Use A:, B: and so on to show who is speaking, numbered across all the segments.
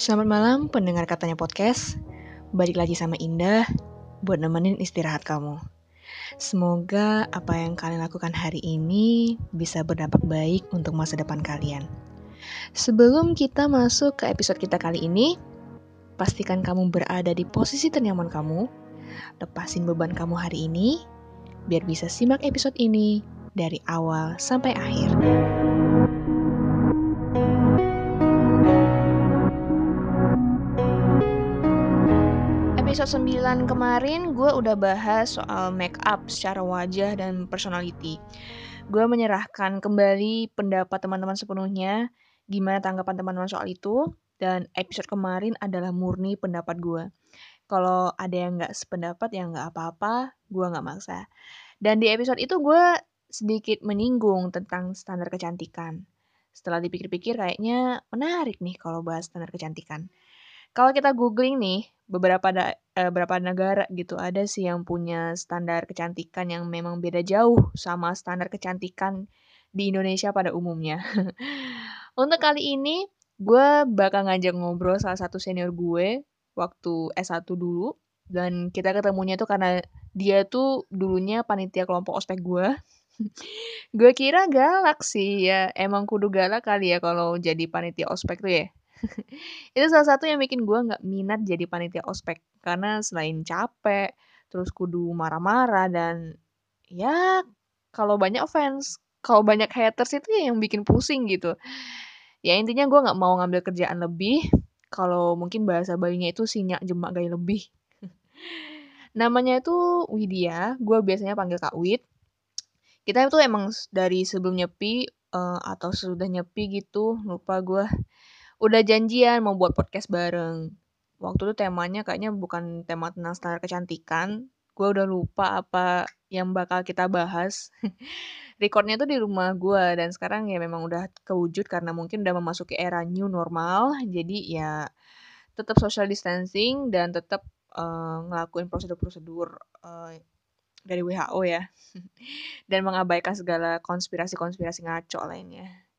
A: Selamat malam pendengar katanya podcast. Balik lagi sama Indah buat nemenin istirahat kamu. Semoga apa yang kalian lakukan hari ini bisa berdampak baik untuk masa depan kalian. Sebelum kita masuk ke episode kita kali ini, pastikan kamu berada di posisi ternyaman kamu, lepasin beban kamu hari ini, biar bisa simak episode ini dari awal sampai akhir. Episode 9 kemarin gue udah bahas soal make up secara wajah dan personality. Gue menyerahkan kembali pendapat teman-teman sepenuhnya, gimana tanggapan teman-teman soal itu, dan episode kemarin adalah murni pendapat gue. Kalau ada yang nggak sependapat ya nggak apa-apa, gue nggak maksa. Dan di episode itu gue sedikit menyinggung tentang standar kecantikan. Setelah dipikir-pikir kayaknya menarik nih kalau bahas standar kecantikan. Kalau kita googling nih, beberapa da, uh, beberapa negara gitu ada sih yang punya standar kecantikan yang memang beda jauh sama standar kecantikan di Indonesia pada umumnya. Untuk kali ini, gue bakal ngajak ngobrol salah satu senior gue waktu S1 dulu. Dan kita ketemunya tuh karena dia tuh dulunya panitia kelompok ospek gue. gue kira galak sih ya, emang kudu galak kali ya kalau jadi panitia ospek tuh ya. itu salah satu yang bikin gue nggak minat jadi panitia ospek karena selain capek terus kudu marah-marah dan ya kalau banyak fans kalau banyak haters itu ya yang bikin pusing gitu. Ya intinya gue nggak mau ngambil kerjaan lebih kalau mungkin bahasa bayinya itu sinyak jemak gaya lebih. Namanya itu Widya gue biasanya panggil Kak Wid. Kita itu emang dari sebelum nyepi uh, atau sudah nyepi gitu lupa gue udah janjian mau buat podcast bareng. Waktu itu temanya kayaknya bukan tema tentang standar kecantikan. Gue udah lupa apa yang bakal kita bahas. Recordnya tuh di rumah gue dan sekarang ya memang udah kewujud karena mungkin udah memasuki era new normal. Jadi ya tetap social distancing dan tetap uh, ngelakuin prosedur-prosedur uh, dari WHO ya. dan mengabaikan segala konspirasi-konspirasi ngaco lainnya.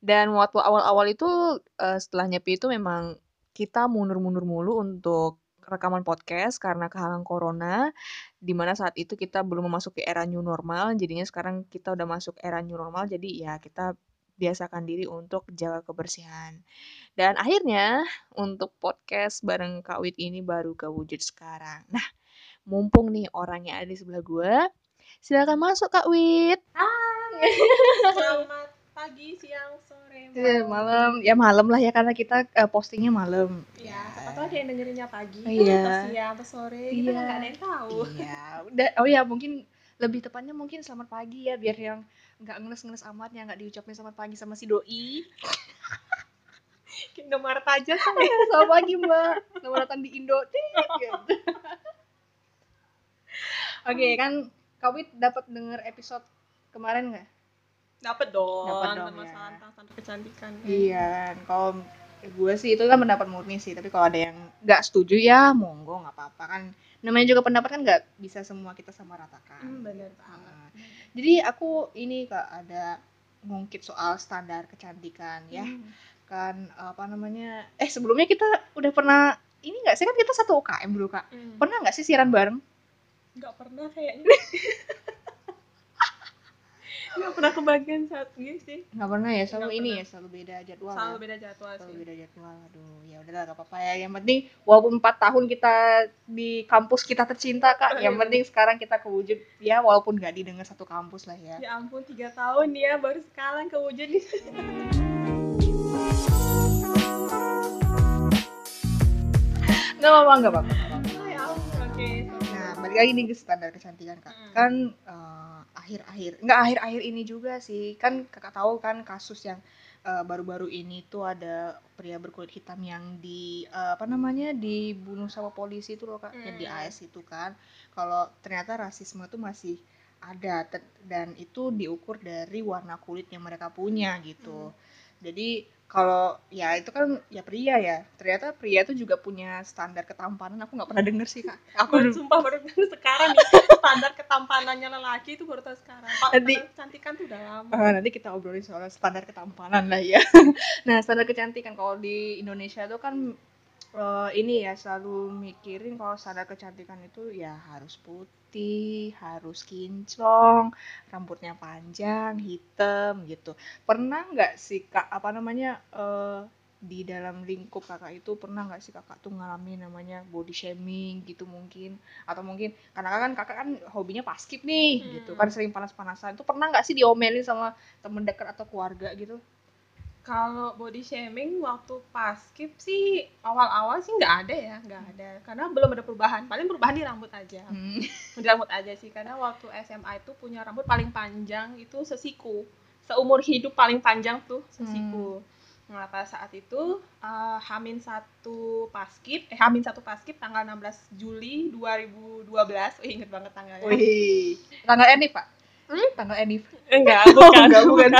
A: Dan waktu awal-awal itu uh, setelah nyepi itu memang kita mundur-mundur mulu untuk rekaman podcast karena kehalang corona di mana saat itu kita belum memasuki era new normal. Jadinya sekarang kita udah masuk era new normal jadi ya kita biasakan diri untuk jaga kebersihan. Dan akhirnya untuk podcast bareng Kak Wit ini baru kewujud sekarang. Nah mumpung nih orangnya ada di sebelah gue silakan masuk Kak Wit.
B: Hai. Selamat pagi, siang, sore,
A: iya, malam. malam. Ya malam lah ya karena kita uh, postingnya malam.
B: Iya, siapa tahu ada yang dengerinnya pagi,
A: iya.
B: atau siang, atau sore, iya. kita nggak ada yang tahu.
A: Iya, udah. Oh ya mungkin lebih tepatnya mungkin selamat pagi ya biar yang nggak ngeles-ngeles amat yang nggak diucapin selamat pagi sama si doi.
B: Indomaret aja
A: sih. Ya, selamat pagi mbak, selamat datang di Indo. Oke okay, kan Kawit dapat denger episode kemarin nggak?
B: Dapat dong.
A: Dapat dong.
B: Masalah ya. tentang standar kecantikan.
A: Iya, kalau gue sih itu kan pendapat murni sih. Tapi kalau ada yang nggak setuju ya monggo nggak apa-apa kan. Namanya juga pendapat kan nggak bisa semua kita sama ratakan.
B: Hmm, benar banget.
A: Nah, jadi aku ini kak ada ngungkit soal standar kecantikan ya. Hmm. Kan apa namanya? Eh sebelumnya kita udah pernah ini nggak sih kan kita satu UKM dulu kak. Hmm. Pernah nggak sih siaran bareng?
B: Nggak pernah kayaknya. nggak pernah kebagian saat ini sih.
A: Nggak pernah ya selalu ini ya selalu beda jadwal
B: selalu
A: ya?
B: beda jadwal
A: selalu
B: sih.
A: beda jadwal aduh ya udahlah gak apa-apa ya. Yang penting walaupun empat tahun kita di kampus kita tercinta kak yang penting sekarang kita kewujud ya walaupun gak didengar satu kampus lah ya.
B: Ya ampun tiga tahun ya baru sekarang kewujud di
A: nggak apa-apa nggak apa-apa
B: oh, ya oke.
A: Nah balik lagi nih ke standar kecantikan kak. Hmm. kan uh, akhir-akhir. Nggak akhir-akhir ini juga sih. Kan kakak tahu kan kasus yang eh, baru-baru ini tuh ada pria berkulit hitam yang di uh, apa namanya dibunuh sama polisi itu loh kak. Hmm. yang di AS itu kan. Kalau ternyata rasisme tuh masih ada dan itu diukur dari warna kulit yang mereka punya gitu. Hmm. jadi kalau ya itu kan ya pria ya. Ternyata pria itu juga punya standar ketampanan. Aku nggak pernah denger sih kak.
B: Aku
A: aku
B: sumpah baru sekarang nih. Standar ketampanannya lelaki itu baru tahu sekarang. Pak,
A: Nanti-
B: kecantikan tuh udah lama.
A: Ah, nanti kita obrolin soal standar ketampanan lah ya. nah, standar kecantikan. Kalau di Indonesia tuh kan eh, ini ya selalu mikirin kalau standar kecantikan itu ya harus putih, harus kinclong, rambutnya panjang, hitam gitu. Pernah nggak sih kak apa namanya eh, di dalam lingkup kakak itu pernah nggak sih kakak tuh ngalamin namanya body shaming gitu mungkin atau mungkin karena kan kakak kan hobinya paskib nih
B: Hmm.
A: gitu kan sering panas-panasan itu pernah nggak sih diomelin sama temen dekat atau keluarga gitu
B: kalau body shaming waktu paskib sih awal-awal sih nggak ada ya nggak ada. Karena belum ada perubahan. Paling perubahan di rambut aja. Di rambut aja sih. Karena waktu SMA itu punya rambut paling panjang itu sesiku. Seumur hidup paling panjang tuh sesiku. Nah pada saat itu eh, Hamin satu paskib eh Hamin satu paskib tanggal 16 Juli 2012 oh, inget banget tanggalnya.
A: Wih, tanggal enif pak?
B: Hmm?
A: Tanggal enif.
B: enggak bukan
A: enggak, bukan.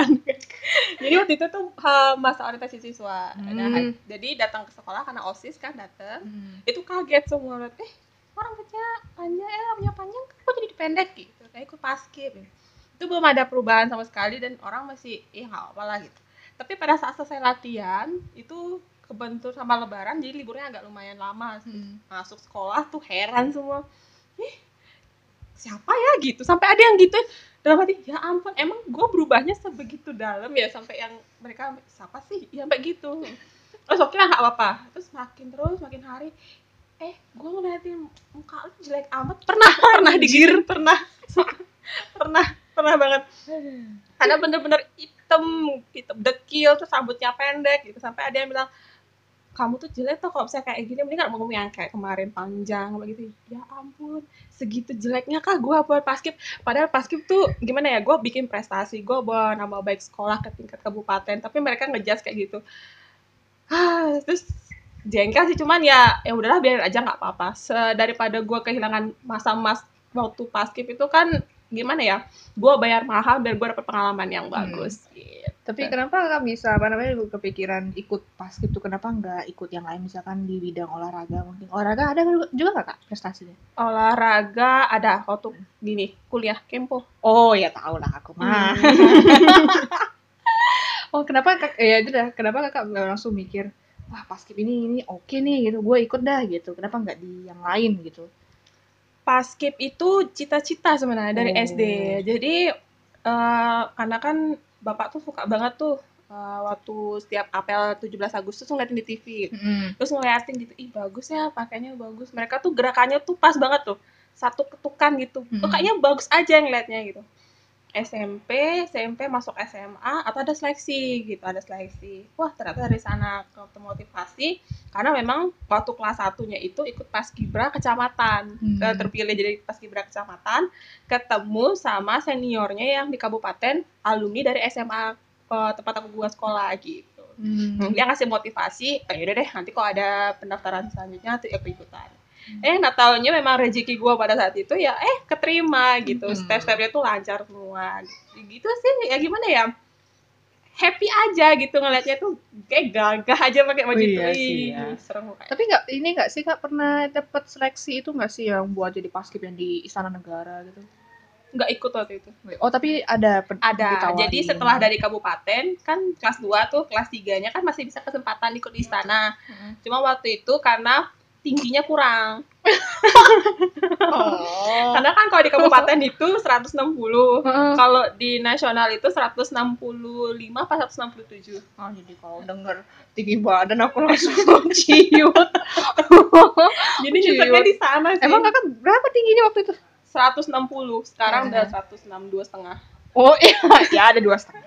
B: jadi waktu itu tuh masa orientasi siswa.
A: Hmm.
B: Nah, jadi datang ke sekolah karena osis kan datang itu kaget semua eh kok rambutnya panjang eh rambutnya panjang kok jadi pendek gitu? Kayak ikut paskib. Itu belum ada perubahan sama sekali dan orang masih ya nggak apa lah gitu. Tapi pada saat selesai latihan itu kebentur sama lebaran jadi liburnya agak lumayan lama. Masuk sekolah tuh heran semua. Ih siapa ya? Gitu. Sampai ada yang gitu dalam hati ya ampun emang gue berubahnya sebegitu dalam ya sampai yang mereka siapa sih? Ya sampai gitu. Terus oke lah nggak apa-apa. Terus makin terus makin hari eh gue ngeliatin muka lu jelek amat. Pernah pernah digir pernah. Pernah pernah banget. Karena bener-bener hitam hitam dekil terus rambutnya pendek gitu. Sampai ada yang bilang kamu tuh jelek tuh kalau misalnya kayak gini mending nggak mau yang kayak kemarin panjang begitu ya ampun segitu jeleknya kah gue buat paskib padahal paskib tuh gimana ya gue bikin prestasi gue bawa nama baik sekolah ke tingkat kabupaten tapi mereka ngejudge kayak gitu. Ah terus jengkel sih cuman ya ya udahlah biarin aja nggak apa-apa. Daripada gue kehilangan masa emas waktu paskib itu kan gimana ya gue bayar mahal biar gue dapet pengalaman yang bagus gitu.
A: Tapi kenapa kakak bisa apa namanya kepikiran ikut paskib tuh kenapa nggak ikut yang lain misalkan di bidang olahraga mungkin olahraga ada juga nggak kak prestasinya?
B: olahraga ada waktu gini kuliah kempo
A: Oh ya tahu lah aku mah. oh kenapa kak ya itu dah kenapa kakak nggak langsung mikir wah paskib ini ini oke nih gitu gue ikut dah gitu kenapa nggak di yang lain gitu?
B: Paskib itu cita-cita sebenarnya dari
A: Oh.
B: SD jadi eh, karena kan bapak tuh suka banget tuh eh, waktu setiap apel 17 Agustus tuh ngeliatin di TV gitu. terus ngeliatin gitu ih bagus ya pakainya bagus. Mereka tuh gerakannya tuh pas banget tuh satu ketukan gitu. Tuh kayaknya bagus aja ngeliatnya gitu SMP SMP masuk SMA atau ada seleksi gitu ada seleksi wah ternyata dari sana ke termotivasi karena memang waktu kelas satunya itu ikut paskibra kecamatan
A: Hmm.
B: Eh, terpilih jadi paskibra kecamatan ketemu sama seniornya yang di kabupaten alumni dari SMA eh, tempat aku gua sekolah gitu
A: Hmm.
B: dia ngasih motivasi eh yaudah deh nanti kok ada pendaftaran selanjutnya tuh aku ikutan eh nggak taunya memang rezeki gue pada saat itu ya eh keterima gitu.
A: Hmm.
B: step-stepnya tuh lancar semua. Gitu sih ya gimana ya? Happy aja gitu ngeliatnya tuh. Kayak gagah aja pakai baju
A: Oh
B: itu
A: iya sih,
B: Ih,
A: ya.
B: serem kayak
A: Tapi nggak ini nggak sih kak pernah dapat seleksi itu nggak sih yang buat jadi paskib yang di Istana Negara gitu?
B: nggak ikut waktu itu.
A: Oh tapi ada
B: ada. jadi setelah dari kabupaten kan kelas 2 tuh kelas 3 nya kan masih bisa kesempatan ikut di istana.
A: Mm-mm.
B: cuma waktu itu karena tingginya kurang
A: Oh.
B: karena kan kalau di kabupaten itu 160
A: Heeh.
B: kalau di nasional itu 165 apa 167
A: Oh, jadi kalau denger tinggi badan aku langsung ciut.
B: jadi
A: Ciut.
B: nyeseknya di sana sih
A: Emang kakak berapa tingginya waktu itu?
B: 160 sekarang
A: Ya.
B: udah 162 setengah
A: Oh iya, ya ada dua setengah.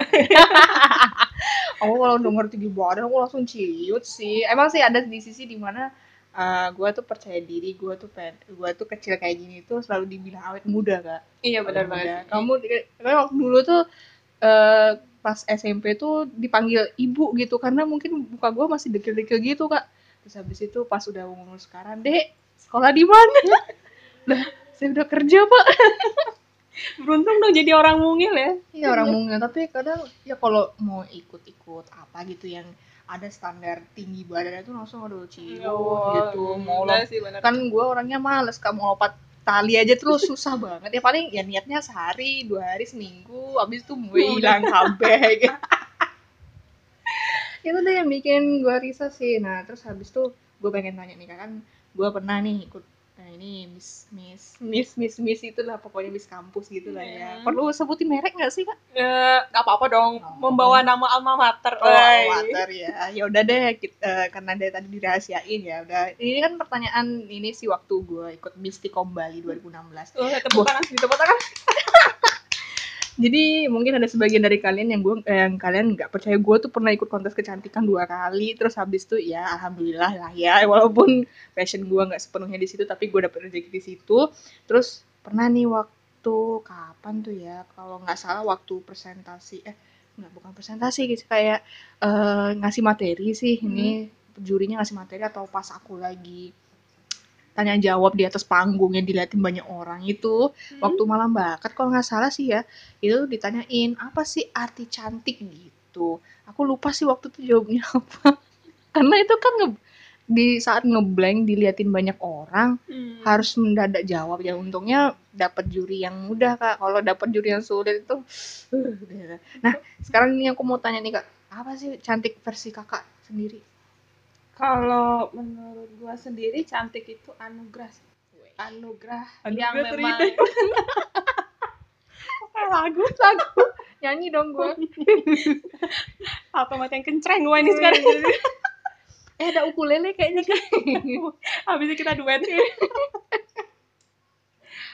A: aku kalau denger tinggi badan aku langsung ciut sih. Emang sih ada di sisi di mana uh, gue tuh percaya diri, gue tuh pen, gue tuh kecil kayak gini tuh selalu dibilang awet muda kak.
B: iya benar banget.
A: Kamu waktu dulu tuh eh, pas SMP tuh dipanggil ibu gitu karena mungkin muka gue masih dekil-dekil gitu kak. Terus habis itu pas udah umur sekarang, dek sekolah di mana? Lah, saya udah kerja pak.
B: beruntung dong jadi orang mungil ya
A: Iya orang mungil tapi kadang ya kalau mau ikut-ikut apa gitu yang ada standar tinggi badannya tuh langsung aduh cium
B: Oh,
A: gitu. Mau
B: bener sih, bener.
A: kan gue orangnya males kamu lompat tali aja terus susah banget. Ya paling ya niatnya sehari dua hari seminggu abis itu gue hilang kabeh gitu. Itu deh yang bikin gue risau sih. Nah terus habis itu gue pengen tanya nih kan gue pernah nih ikut nah ini miss miss miss miss miss itulah pokoknya miss kampus gitu lah ya
B: Hmm.
A: perlu sebutin merek nggak sih kak
B: Eh, nggak apa-apa dong
A: Oh.
B: membawa nama alma mater
A: Oh,
B: Oi.
A: water ya. Ya udah deh, kita, karena dari tadi dirahasiain ya. Udah. Ini kan pertanyaan ini sih waktu gue ikut Mystikom Bali 2016.
B: Oh, tepuk tangan tepuk tangan.
A: Jadi mungkin ada sebagian dari kalian yang gue eh, yang kalian nggak percaya gue tuh pernah ikut kontes kecantikan dua kali. Terus habis itu ya alhamdulillah lah ya. Walaupun passion gue nggak sepenuhnya di situ, tapi gue dapet rezeki di situ. Terus pernah nih waktu kapan tuh ya? Kalau nggak salah waktu presentasi eh nggak bukan presentasi gitu kayak eh, ngasih materi sih ini jurinya ngasih materi atau pas aku lagi tanya jawab di atas panggung yang diliatin banyak orang itu. Waktu malam bakat kalau nggak salah sih ya itu ditanyain apa sih arti cantik? Gitu. Aku lupa sih waktu itu jawabnya apa. Karena itu kan nge- di saat ngeblank diliatin banyak orang
B: Hmm.
A: harus mendadak jawab. Ya untungnya dapat juri yang mudah kak. Kalau dapat juri yang sulit itu uh, nah sekarang ini aku mau tanya nih kak. Apa sih cantik versi kakak sendiri
B: Kalau menurut gua sendiri cantik itu anugerah. sih. Anugerah, yang
A: Anugerah
B: memang
A: lagu lagu nyanyi dong gue
B: apa mati yang kencreng gua ini sekarang.
A: eh ada ukulele kayaknya kan
B: Habis itu kita duet.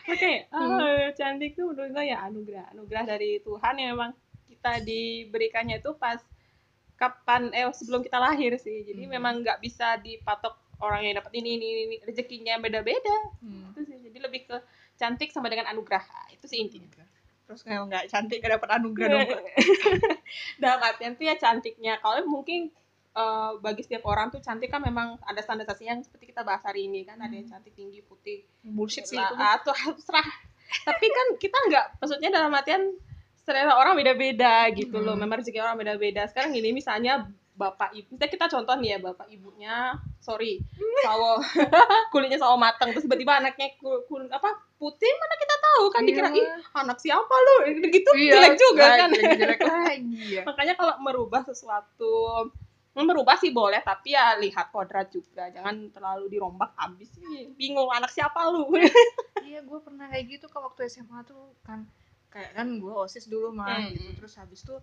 B: Oke,
A: Hmm.
B: eh, cantik tuh menurut gua ya anugerah, anugerah dari Tuhan yang memang kita diberikannya itu pas kapan eh sebelum kita lahir sih. Jadi
A: Hmm.
B: memang nggak bisa dipatok orang yang dapat ini ini ini, rezekinya beda-beda.
A: Hmm.
B: Itu sih. Jadi lebih ke cantik sama dengan anugerah. Ah, Itu sih intinya.
A: terus kayak nggak cantik gak dapat anugerah dong.
B: Dalam artian tuh ya cantiknya. Kalau mungkin eh, bagi setiap orang tuh cantik kan memang ada standarisasinya yang seperti kita bahas hari ini kan ada yang cantik tinggi putih
A: bullshit sih itu
B: atau serah tapi kan kita nggak maksudnya dalam artian selera orang beda-beda gitu loh
A: Hmm.
B: memang rezeki orang beda-beda. Sekarang gini misalnya bapak ibu kita kita contoh nih ya bapak ibunya sorry sawo kulitnya sawo matang terus tiba-tiba anaknya kul, kul- apa putih mana kita tahu kan
A: Iya,
B: dikira ih
A: Wah.
B: anak siapa lu? Gitu
A: Iya,
B: jelek juga
A: jelek,
B: kan.
A: jelek, lagi ya.
B: Makanya kalau merubah sesuatu merubah sih boleh tapi ya lihat kodrat juga jangan terlalu dirombak habis Ih, bingung anak siapa lu?
A: Iya gue pernah kayak gitu kak waktu SMA tuh kan kayak kan gue osis dulu mah
B: Hmm.
A: gitu terus habis itu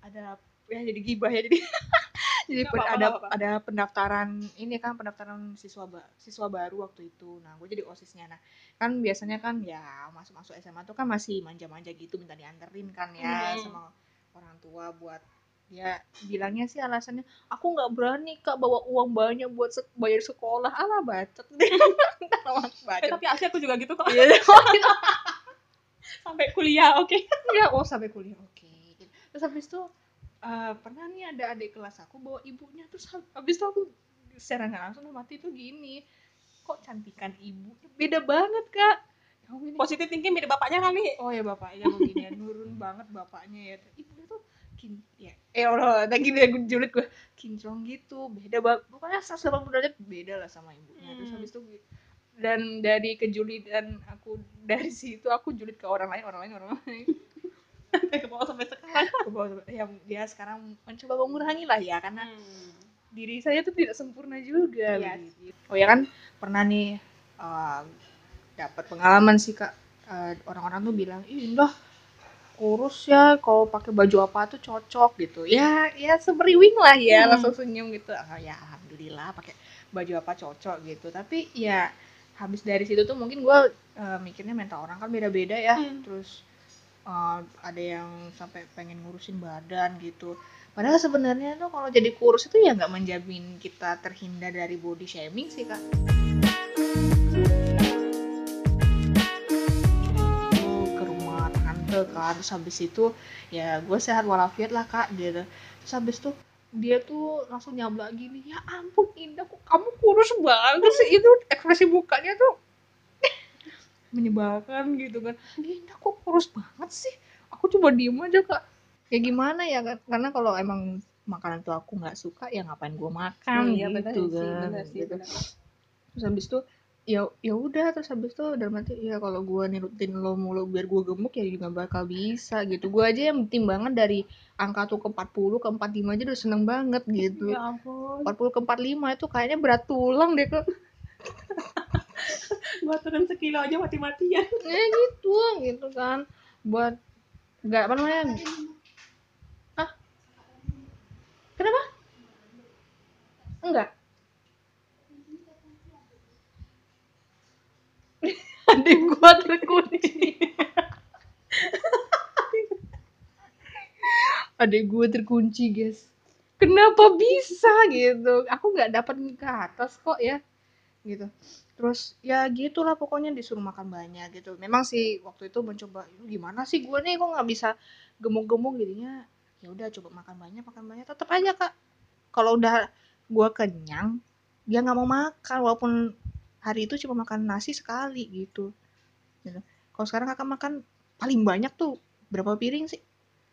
A: ada ya jadi gibah ya jadi jadi
B: apa-apa,
A: ada
B: nggak apa-apa.
A: ada pendaftaran ini kan pendaftaran siswa ba- siswa baru waktu itu nah gue jadi osisnya nah kan biasanya kan ya masuk masuk SMA tuh kan masih manja-manja gitu minta dianterin kan ya
B: Hmm.
A: sama orang tua buat ya bilangnya sih alasannya aku nggak berani kak bawa uang banyak buat sek- bayar sekolah alah bacot
B: Eh,
A: bacot
B: tapi asli aku juga gitu kok
A: Iya.
B: sampai kuliah oke.
A: Ya oh sampai kuliah oke. Terus habis itu eh, pernah nih ada adik kelas aku bawa ibunya. Terus hab- habis itu aku secara nggak langsung mati itu gini. Kok cantikan ibu? Beda banget kak. Ini
B: positif thinking mirip bapaknya kali.
A: Oh ya bapaknya begini ya. Nurun banget bapaknya ya. Ibunya tuh kin ya eh Allah lagi dia julid gue kinclong gitu beda banget pokoknya 180 derajat beda lah sama ibunya. Terus
B: Hmm.
A: habis itu dan dari kejulidan aku dari situ aku julid ke orang lain orang lain orang lain.
B: Ke bawah sampai sekarang.
A: Ke bawah ya dia sekarang mencoba mengurangi lah ya karena
B: Hmm.
A: diri saya tuh tidak sempurna juga
B: Iya
A: begitu. oh ya kan? Pernah nih uh, dapat pengalaman sih kak. Uh, orang-orang tuh bilang ih indah kurus ya kalau pakai baju apa tuh cocok gitu. Ya ya semeriwing lah ya
B: Hmm.
A: langsung senyum gitu. Ah, ya alhamdulillah pakai baju apa cocok gitu. Tapi ya habis dari situ tuh mungkin gue mikirnya mental orang kan beda-beda ya.
B: Hmm.
A: terus uh, ada yang sampai pengen ngurusin badan gitu. Padahal sebenarnya tuh kalau jadi kurus itu ya nggak menjamin kita terhindar dari body shaming sih kak. Ke rumah tante kan. Terus habis itu ya gue sehat walafiat lah kak gitu. Terus habis itu dia tuh langsung nyablak gini ya ampun Indah kok kamu kurus banget sih itu ekspresi mukanya tuh menyebalkan gitu kan Indah kok kurus banget sih aku coba diem aja kak ya gimana ya Kak? karena kalau emang makanan tuh aku nggak suka ya ngapain gue makan
B: iya benar
A: gitu
B: sih
A: kan
B: benar sih
A: gitu.
B: benar.
A: terus habis itu ya ya udah terus habis itu dalam arti ya kalau gue nirutin lo mulu biar gue gemuk ya juga bakal bisa? Gitu. Gue aja yang timbangan dari angka tuh ke 40 ke 45 aja udah seneng banget gitu.
B: Ya ampun.
A: 40 ke 45 itu kayaknya berat tulang deh kok
B: gua turun sekilo aja mati-matian.
A: Ya gitu gitu kan. Buat nggak apa namanya? Ah kenapa? Enggak adik gua terkunci. Adik gua terkunci guys. Kenapa bisa gitu? Aku nggak dapat ke atas kok ya. Gitu. Terus ya gitulah pokoknya disuruh makan banyak gitu. Memang sih waktu itu mencoba "Lu gimana sih gue nih? Kok nggak bisa gemuk-gemuk? Jadinya ya udah coba makan banyak makan banyak. Tetap aja kak. Kalau udah gue kenyang dia nggak mau makan walaupun hari itu cuma makan nasi sekali gitu. Gitu kalau sekarang kakak makan paling banyak tuh berapa piring sih?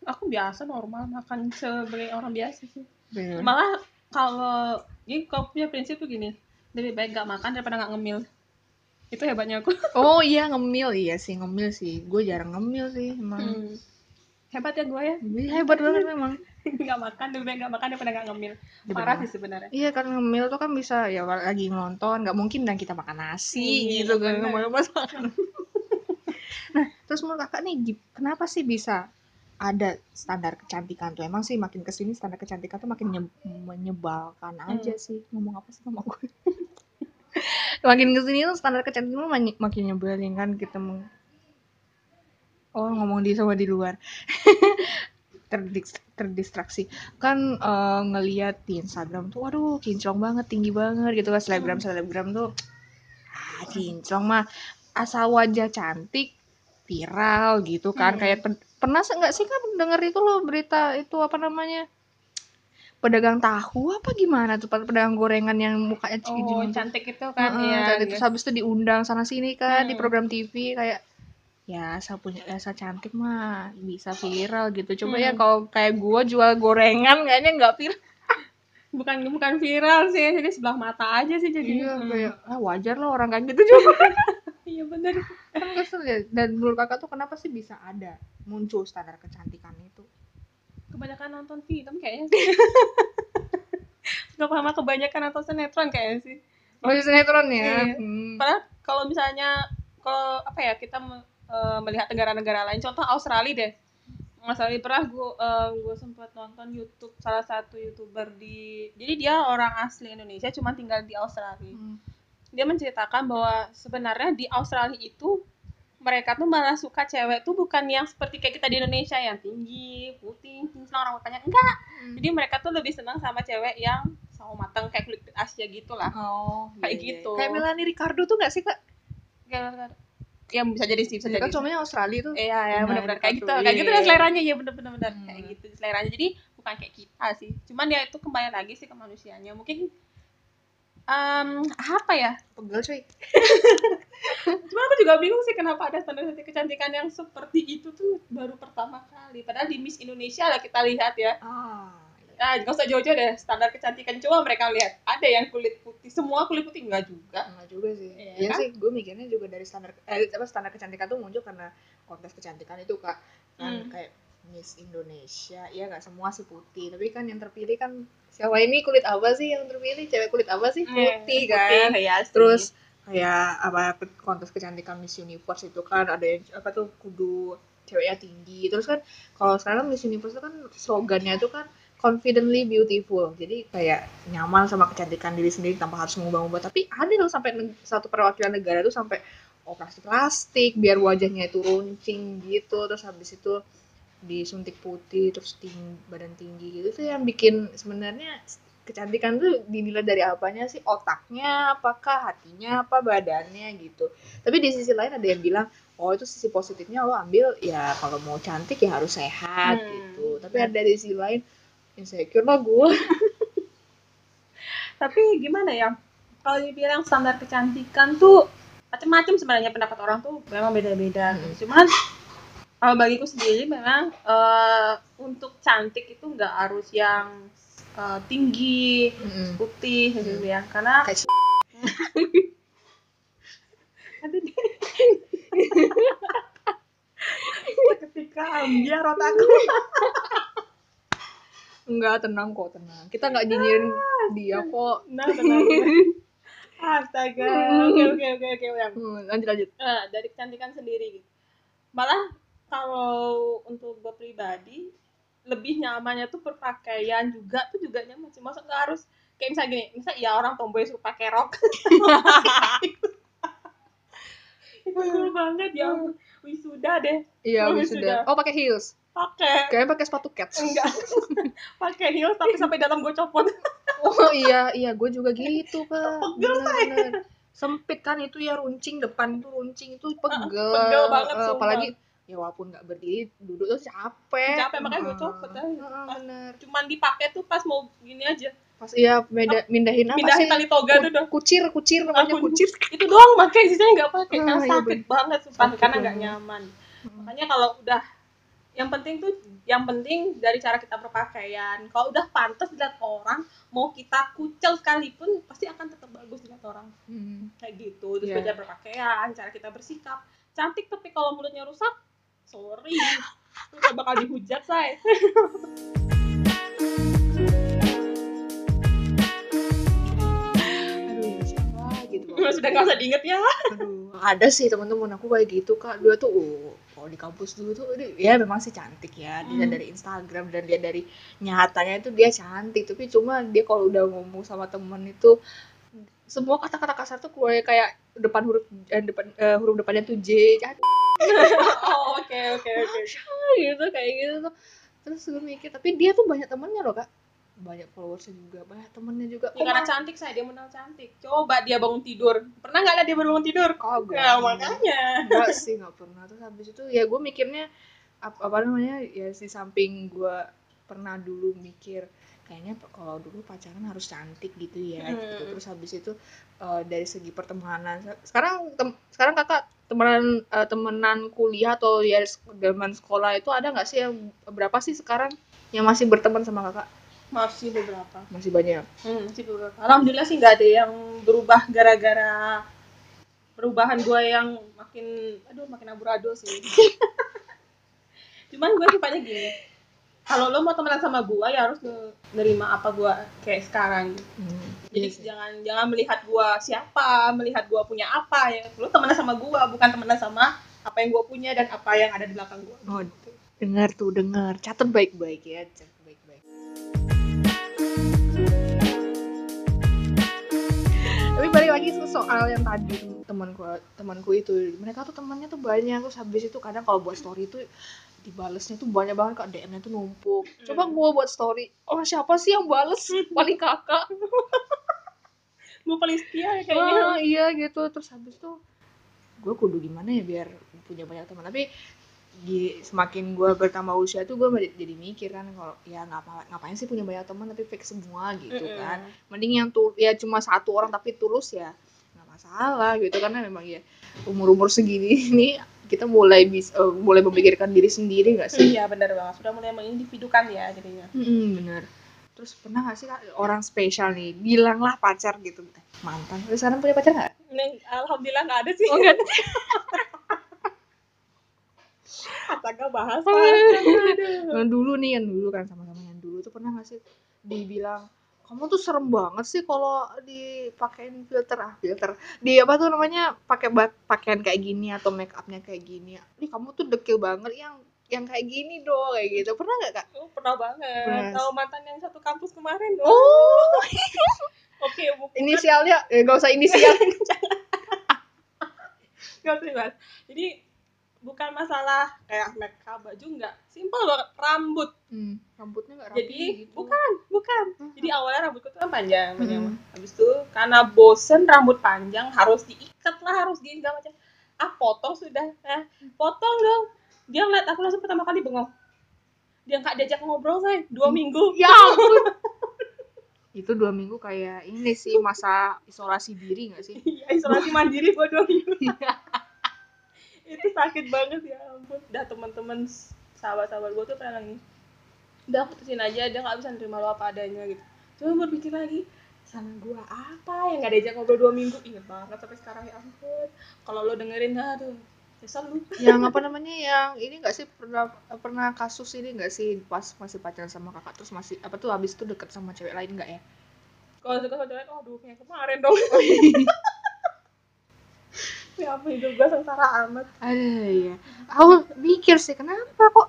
B: Aku biasa normal makan sebagai orang biasa sih.
A: Bener.
B: malah kalau ini kau punya prinsip tuh gini lebih baik gak makan daripada gak ngemil. Itu hebatnya aku.
A: Oh iya ngemil. Iya sih ngemil sih. Gue jarang ngemil sih emang.
B: Hmm. hebat ya gue ya?
A: Ih, hebat banget memang
B: gak makan lebih baik gak makan daripada gak ngemil.
A: Iya,
B: parah sih sebenarnya.
A: Iya kan ngemil tuh kan bisa ya lagi nonton nggak mungkin dan kita makan nasi
B: Iya,
A: gitu kan nggak boleh makan. nah terus menurut kakak nih kenapa sih bisa ada standar kecantikan tuh? Emang sih makin ke sini standar kecantikan tuh makin nye- menyebalkan aja sih. Ngomong apa sih sama gue makin ke sini tuh standar kecantikan makin nyebelin kan kita meng- oh ngomong di sama di luar Terdis- terdistraksi. Kan eh, ngeliat di Instagram tuh waduh kinclong banget tinggi banget gitu kan. Selebgram selebgram tuh ah kinclong mah asal wajah cantik viral gitu kan.
B: Hmm.
A: kayak pernah nggak sih kan denger itu loh berita itu apa namanya pedagang tahu apa gimana tuh pedagang gorengan yang mukanya
B: oh cantik itu kan
A: Heeh,
B: ya
A: cantik. terus habis itu diundang sana sini kan di
B: Hmm.
A: program TV kayak ya asal punya asal cantik mah bisa viral gitu coba ya
B: Hmm.
A: kalau kayak gua jual gorengan kayaknya nggak viral
B: bukan bukan viral sih jadi sebelah mata aja sih jadi
A: iya
B: Hmm.
A: kayak ah, wajar lah orang kayak gitu juga
B: iya bener
A: kan kesel ya dan menurut kakak tuh kenapa sih bisa ada muncul standar kecantikan itu
B: kebanyakan nonton film kayaknya Gak paham kebanyakan nonton sinetron kayaknya sih
A: oh sinetron ya
B: Iya.
A: Hmm.
B: Padahal kalau misalnya kalau apa ya kita eh, melihat negara-negara lain, contoh Australia deh. Australia pernah gue gue sempat nonton YouTube salah satu youtuber di jadi dia orang asli Indonesia cuma tinggal di Australia.
A: Hmm.
B: Dia menceritakan bahwa sebenarnya di Australia itu mereka tuh malah suka cewek tuh bukan yang seperti kayak kita di Indonesia yang tinggi, putih, kinclong orang mukanya enggak. Jadi mereka tuh lebih senang sama cewek yang sawo mateng kayak kulit Asia gitu lah.
A: oh
B: Kayak
A: iya, iya.
B: gitu.
A: kayak Melanie Ricardo tuh gak sih kak
B: Kayak- Ya bisa jadi sih, bisa
A: Dia
B: jadi.
A: kan suaminya Australia tuh
B: Iya, ya
A: Benar,
B: benar-benar kayak gitu. Kayak
A: Iya,
B: gitu
A: iya.
B: dan seleranya ya benar-benar benar
A: Hmm.
B: kayak gitu seleranya. Jadi bukan kayak kita sih. Cuman ya itu kembali lagi sih ke manusianya. Mungkin em apa ya?
A: pegel cuy
B: Cuma aku juga bingung sih kenapa ada standar kecantikan yang seperti itu tuh baru pertama kali. Padahal di Miss Indonesia lah kita lihat ya.
A: ah
B: Nah, gak usah jauh-jauh deh standar kecantikan. Coba mereka lihat. Ada yang kulit putih. Semua kulit putih enggak juga.
A: Enggak juga sih.
B: Iya
A: Iya
B: kan?
A: sih, gue mikirnya juga dari standar eh apa standar kecantikan tuh muncul karena kontes kecantikan itu kak kan
B: Hmm.
A: kayak Miss Indonesia, ya nggak semua sih putih, tapi kan yang terpilih kan siapa ini kulit apa sih yang terpilih? Cewek kulit apa sih? Putih kan.
B: ya sih.
A: Terus kayak apa kontes kecantikan Miss Universe itu kan ada yang apa tuh kudu ceweknya tinggi. Terus kan kalau sekarang Miss Universe itu kan slogannya itu kan confidently beautiful. Jadi kayak nyaman sama kecantikan diri sendiri tanpa harus mengubah-ubah. Tapi ada loh sampai satu perwakilan negara tuh sampai operasi plastik biar wajahnya itu runcing gitu. Terus habis itu disuntik putih terus tinggi, badan tinggi gitu itu yang bikin sebenarnya kecantikan tuh dinilai dari apanya sih otaknya apakah hatinya apa badannya gitu tapi di sisi lain ada yang bilang oh itu sisi positifnya lo ambil ya kalau mau cantik ya harus sehat
B: Hmm.
A: gitu tapi ada di sisi lain insecure lah gue
B: tapi gimana ya kalau dibilang standar kecantikan tuh macam-macam sebenarnya pendapat orang tuh memang beda-beda.
A: Hmm.
B: cuman kalau bagiku sendiri memang eh, untuk cantik itu nggak harus yang eh, tinggi
A: Mm-mm.
B: putih gitu ya. Karena
A: Kayak
B: Aduh, ketika ambiar otakku
A: Enggak, tenang kok, tenang. Kita nggak nyinyirin dia kok.
B: nah tenang astaga oke oke oke oke yang
A: Hmm, lanjut lanjut.
B: Nah, dari kecantikan sendiri. Malah kalau untuk gue pribadi lebih nyamannya tuh berpakaian juga tuh juga nyaman sih. Masa nggak harus kayak misalnya gini, misal ya orang tomboy suruh pakai rok. itu cool banget ya wisuda deh
A: Iya, sudah. Oh, pakai heels.
B: Pakai
A: Kayaknya pakai sepatu cats.
B: enggak pakai heels tapi sampai dalam gue copot
A: Oh iya, iya, gue juga gitu, Kak.
B: Pegel,
A: Bener-bener. Sempit kan itu ya runcing depan itu runcing itu pegel.
B: pegel banget, sumpah.
A: apalagi ya walaupun nggak berdiri duduk tuh capek.
B: Capek, makanya gue
A: Heeh.
B: copot aja.
A: Heeh, bener.
B: cuman dipakai tuh pas mau gini aja
A: Pas iya beda mindahin apa
B: pindahin
A: sih?
B: tali toga tuh dong
A: Kucir, kucir namanya
B: Aku-
A: kucir.
B: itu doang pakai sisanya nggak pakai
A: Ah,
B: karena
A: iya,
B: sakit banget sumpah karena nggak nyaman makanya kalau udah yang penting tuh yang penting dari cara kita berpakaian kalau udah pantas dilihat orang mau kita kucel sekalipun pasti akan tetap bagus dilihat orang
A: Hmm.
B: kayak gitu terus
A: Iya.
B: belajar berpakaian cara kita bersikap cantik tapi kalau mulutnya rusak sorry gak bakal dihujat say
A: Aduh, ya gitu.
B: sudah nggak usah diinget ya
A: Aduh, ada sih teman-teman aku kayak gitu kak. Dia tuh, oh, kalau di kampus dulu tuh, dia, ya memang sih cantik ya. Dia
B: Hmm.
A: dari Instagram dan dia dari nyatanya itu dia cantik. Tapi cuma dia kalau udah ngomong sama temen itu, semua kata-kata kasar tuh keluar kayak depan huruf eh, depan eh, huruf depannya tuh J, cantik
B: oh oke oke oke
A: gitu kayak gitu tuh. Terus gue mikir, tapi dia tuh banyak temennya loh kak. Banyak followersnya juga, banyak temennya juga.
B: Ya, karena cantik saya dia menang cantik. Coba dia bangun tidur. Pernah nggak lihat dia bangun tidur?
A: Kagak?
B: ya makanya.
A: Enggak sih nggak pernah. Terus habis itu ya gue mikirnya apa, apa namanya ya di samping gue pernah dulu mikir kayaknya kalau dulu pacaran harus cantik gitu ya
B: Hmm.
A: gitu terus habis itu eh, dari segi pertemanan sekarang tem- sekarang kakak temenan eh, temenan kuliah atau ya zaman sekolah itu ada nggak sih yang berapa sih sekarang yang masih berteman sama kakak
B: masih beberapa.
A: Masih banyak.
B: Hmm, masih beberapa. Alhamdulillah sih nggak ada yang berubah gara-gara perubahan gue yang makin aduh makin amburadul sih. Cuman gue sifatnya gini. Kalau lo mau temenan sama gue ya harus ne- nerima apa gue kayak sekarang.
A: Hmm,
B: jadi
A: iya
B: jangan jangan melihat gue siapa melihat gue punya apa ya. Lo temenan sama gue bukan temenan sama apa yang gue punya dan apa yang ada di belakang gue
A: Oh, dengar tuh, dengar. Catat baik-baik ya, Tapi balik lagi ke soal yang tadi temanku temanku itu. Mereka tuh temannya tuh banyak terus habis itu kadang kalau buat story tuh dibalesnya tuh banyak banget kak. DM-nya tuh numpuk. Coba
B: Hmm.
A: gua buat story oh siapa sih yang bales? Paling kakak.
B: Gue paling setia ya kayaknya.
A: Ah, iya gitu. Terus habis tuh gue kudu gimana ya biar punya banyak teman. Tapi di semakin gue bertambah usia tuh gue jadi mikir kan kalau ya ngapa ngapain sih punya banyak teman tapi fake semua gitu
B: Mm-mm.
A: kan mending yang tuh ya cuma satu orang tapi tulus ya nggak masalah gitu karena memang ya umur umur segini ini kita mulai bisa eh, mulai memikirkan diri sendiri nggak sih
B: Iya benar banget sudah mulai mengindividukan ya jadinya.
A: Mm, bener terus pernah gak sih Kak, orang spesial nih bilanglah pacar gitu mantan Terus sekarang punya pacar nggak
B: alhamdulillah nggak ada sih.
A: Oh, ada.
B: Astaga bahas.
A: Yang dulu nih yang dulu kan sama-sama yang dulu tuh pernah gak sih dibilang kamu tuh serem banget sih kalau dipakein filter ah filter di apa tuh namanya pakai pakaian kayak gini atau make upnya kayak gini ini kamu tuh dekil banget yang yang kayak gini dong kayak gitu pernah nggak kak
B: Oh, pernah banget.
A: Pernah.
B: Tahu mantan yang satu kampus kemarin dong.
A: oh
B: Oke, bu-
A: inisialnya eh, gak usah inisial
B: nggak usah. Jadi bukan masalah kayak make up baju nggak, simpel banget rambut.
A: hmm, rambutnya nggak rapi
B: Jadi
A: gitu.
B: bukan, bukan.
A: Hmm.
B: Jadi awalnya rambutku tuh kan panjang, panjang.
A: Hmm.
B: Habis itu karena bosen rambut panjang harus diikat lah, harus di segala macam. Ah potong sudah, eh potong dong. Dia ngeliat aku langsung pertama kali bengong. Dia nggak diajak ngobrol saya dua minggu.
A: ya ampun itu dua minggu kayak ini sih masa isolasi diri gak sih
B: Iya isolasi mandiri gua dua minggu. itu sakit banget ya ampun. Udah teman-teman sahabat-sahabat gue tuh pernah nangis. Udah putusin aja dia nggak bisa nerima lo apa adanya gitu. Cuma berpikir lagi sama gua apa yang gak diajak ngobrol dua minggu. Inget banget sampai sekarang ya ampun. Kalau lo dengerin aduh nyesel lu.
A: Yang apa namanya yang ini nggak sih pernah pernah kasus ini nggak sih pas masih pacaran sama kakak terus masih apa tuh habis itu deket sama cewek lain nggak ya?
B: Kalau suka sama cewek aduh yang kemarin dong ya ampun hidup gua sengsara amat.
A: Ada ya aku mikir sih kenapa kok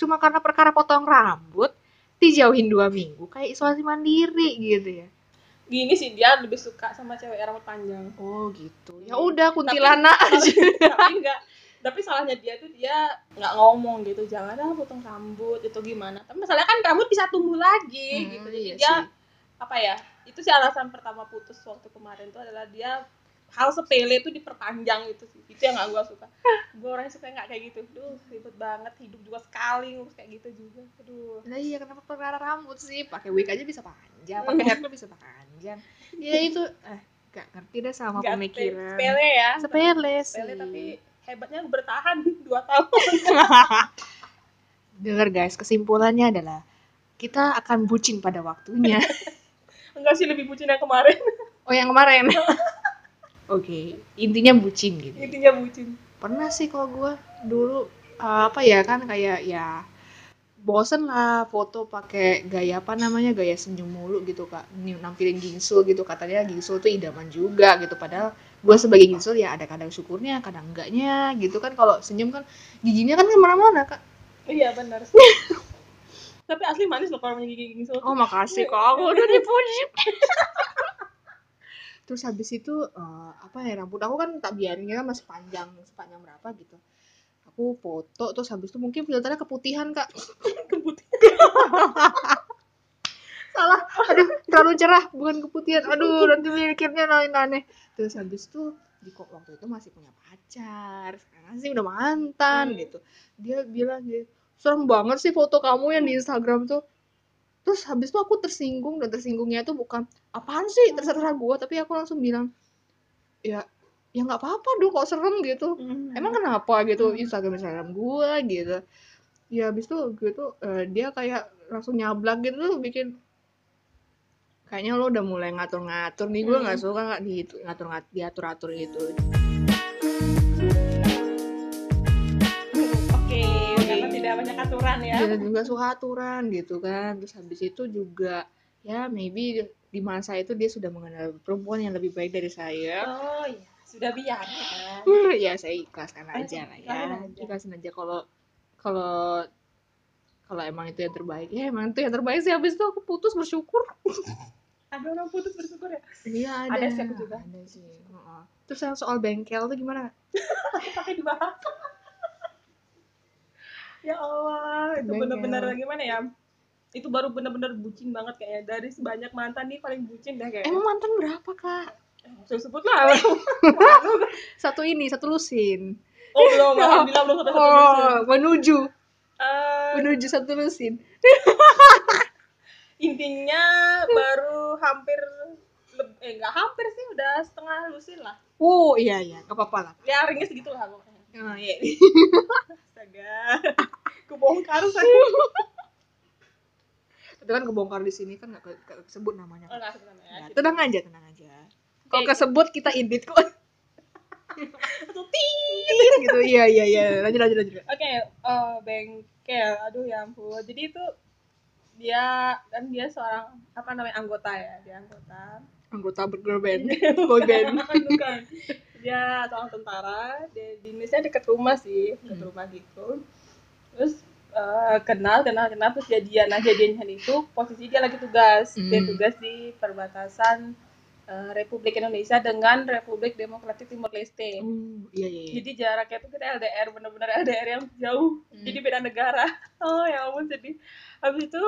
A: cuma karena perkara potong rambut dijauhin dua minggu kayak isolasi mandiri gitu ya?
B: Gini sih dia lebih suka sama cewek rambut panjang.
A: Oh gitu. Ya udah kuntilanak aja.
B: tapi enggak. Tapi salahnya dia tuh dia nggak ngomong gitu. Jangan ah potong rambut itu gimana. Tapi masalahnya kan rambut bisa tumbuh lagi
A: Hmm,
B: gitu. Jadi
A: iya
B: dia
A: sih.
B: apa ya itu sih alasan pertama putus waktu kemarin tuh adalah dia hal sepele itu diperpanjang itu sih itu yang gak gue suka gue orangnya suka nggak kayak gitu duh ribet banget hidup juga sekali ngurus kayak gitu juga aduh
A: Nah iya kenapa perkara rambut sih? Pakai wig aja bisa panjang, pakai haircut bisa panjang. Ya itu eh gak ngerti deh sama
B: Nggak
A: pemikiran.
B: sepele ya
A: Sepele sih.
B: sepele tapi hebatnya bertahan dua tahun
A: Dengar guys, kesimpulannya adalah kita akan bucin pada waktunya.
B: enggak sih lebih bucin yang kemarin
A: oh yang kemarin. Oke, intinya bucin gitu.
B: intinya bucin.
A: Pernah sih kalau gua dulu eh, apa ya kan kayak ya bosen lah foto pakai gaya apa namanya gaya senyum mulu gitu kak. Nampilin gingsul gitu katanya gingsul tuh idaman juga gitu. Padahal gue sebagai gingsul ya ada kadang syukurnya kadang enggaknya gitu kan. Kalau senyum kan giginya kan ke mana-mana kak.
B: Iya benar. Tapi asli manis loh kalau punya gigi gingsul
A: oh makasih kak. Aku udah dipuji terus habis itu eh, apa ya rambut aku kan tak biarinnya kan masih panjang sepanjang berapa gitu. Aku foto terus habis itu mungkin filternya keputihan kak.
B: Kebut
A: salah. Aduh terlalu cerah bukan keputihan. Aduh nanti mikirnya lain aneh terus habis itu di kok waktu itu masih punya pacar sekarang sih udah mantan
B: Hmm.
A: gitu. Dia bilang gitu serem banget sih foto kamu yang di Instagram tuh terus habis itu aku tersinggung dan tersinggungnya tuh bukan apaan sih? Terserah gua tapi aku langsung bilang ya ya nggak apa-apa dong kok serem gitu. Emang kenapa? gitu
B: Hmm.
A: Instagram Instagram gua gitu. Ya habis itu gitu eh, dia kayak langsung nyablak gitu tuh bikin kayaknya lo udah mulai ngatur-ngatur nih gue nggak
B: Hmm.
A: suka nggak di ngatur ngatur diatur atur gitu
B: aturan ya.
A: Dia juga suka aturan gitu kan. Terus habis itu juga ya maybe di masa itu dia sudah mengenal perempuan yang lebih baik dari saya.
B: Oh iya. Sudah biar kan
A: ya saya ikhlaskan aja lah ya.
B: Ikhlasin aja.
A: kalau kalau kalau emang itu yang terbaik. Ya emang itu yang terbaik sih. Habis itu aku putus bersyukur.
B: Ada orang putus bersyukur ya?
A: Iya ada
B: Ada. sih aku juga.
A: ada sih. Terus yang soal bengkel tuh gimana?
B: Pakai dibahas ya Allah itu bener-bener gimana ya? Itu baru bener-bener bucin banget kayaknya. Dari sebanyak mantan nih paling bucin dah kayaknya.
A: Emang mantan berapa kak?
B: Saya sebut lah.
A: Satu ini satu lusin.
B: Oh belum. Alhamdulillah belum sampai satu musim
A: oh menuju.
B: Eh,
A: menuju satu lusin.
B: Intinya baru hampir eh nggak hampir sih udah setengah lusin lah.
A: Oh iya iya. Nggak apa-apa lah.
B: Ya ringnya segitu lah pokoknya
A: oh, iya.
B: astaga. Kebongkar saya
A: tapi kan kebongkar di sini kan nggak ke- ke- kesebut namanya.
B: Oh, nggak sebenarnya
A: Ya,
B: ya,
A: tenang aja tenang aja. Kalau kesebut kita edit kok.
B: Atau
A: gitu. Iya iya iya. Lanjut lanjut lanjut.
B: Oke, eh, bengkel. Aduh ya ampun. Jadi itu dia kan dia seorang apa namanya anggota ya, dia anggota.
A: anggota girl band. Boy band.
B: Bukan. Dia seorang tentara. Dia di Indonesia dekat rumah sih, dekat
A: Hmm.
B: rumah gitu. Terus eh, kenal kenal kenal terus jadian nah jadiannya itu posisi dia lagi tugas dia
A: Hmm.
B: tugas di perbatasan eh, Republik Indonesia dengan Republik Demokratik Timur Leste
A: oh iya iya
B: jadi jaraknya tuh kita LDR bener-bener LDR yang jauh
A: Hmm.
B: jadi beda negara oh ya ampun sedih habis itu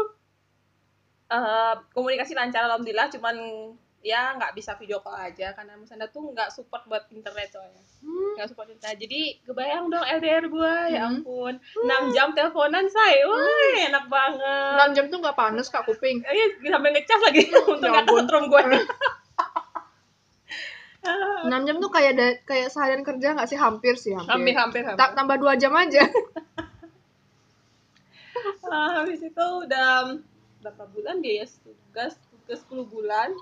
B: eh, komunikasi lancar alhamdulillah cuman ya nggak bisa video call aja karena misalnya tuh nggak support buat internet soalnya
A: Hmm.
B: nggak support internet. Jadi kebayang dong LDR gua ya
A: Hmm.
B: ampun. 6 jam teleponan say. Wah enak banget.
A: 6 jam tuh nggak panas kak kuping.
B: Iya, sampai ngecas lagi untuk
A: Ya
B: nggak
A: ampun.
B: kesetrum gue.
A: enam jam tuh kayak da- kayak seharian kerja nggak sih? Hampir sih
B: hampir. Hampir hampir
A: Ta- tambah dua jam aja.
B: Ah, habis itu udah berapa bulan dia? Ya tugas tugas 10 bulan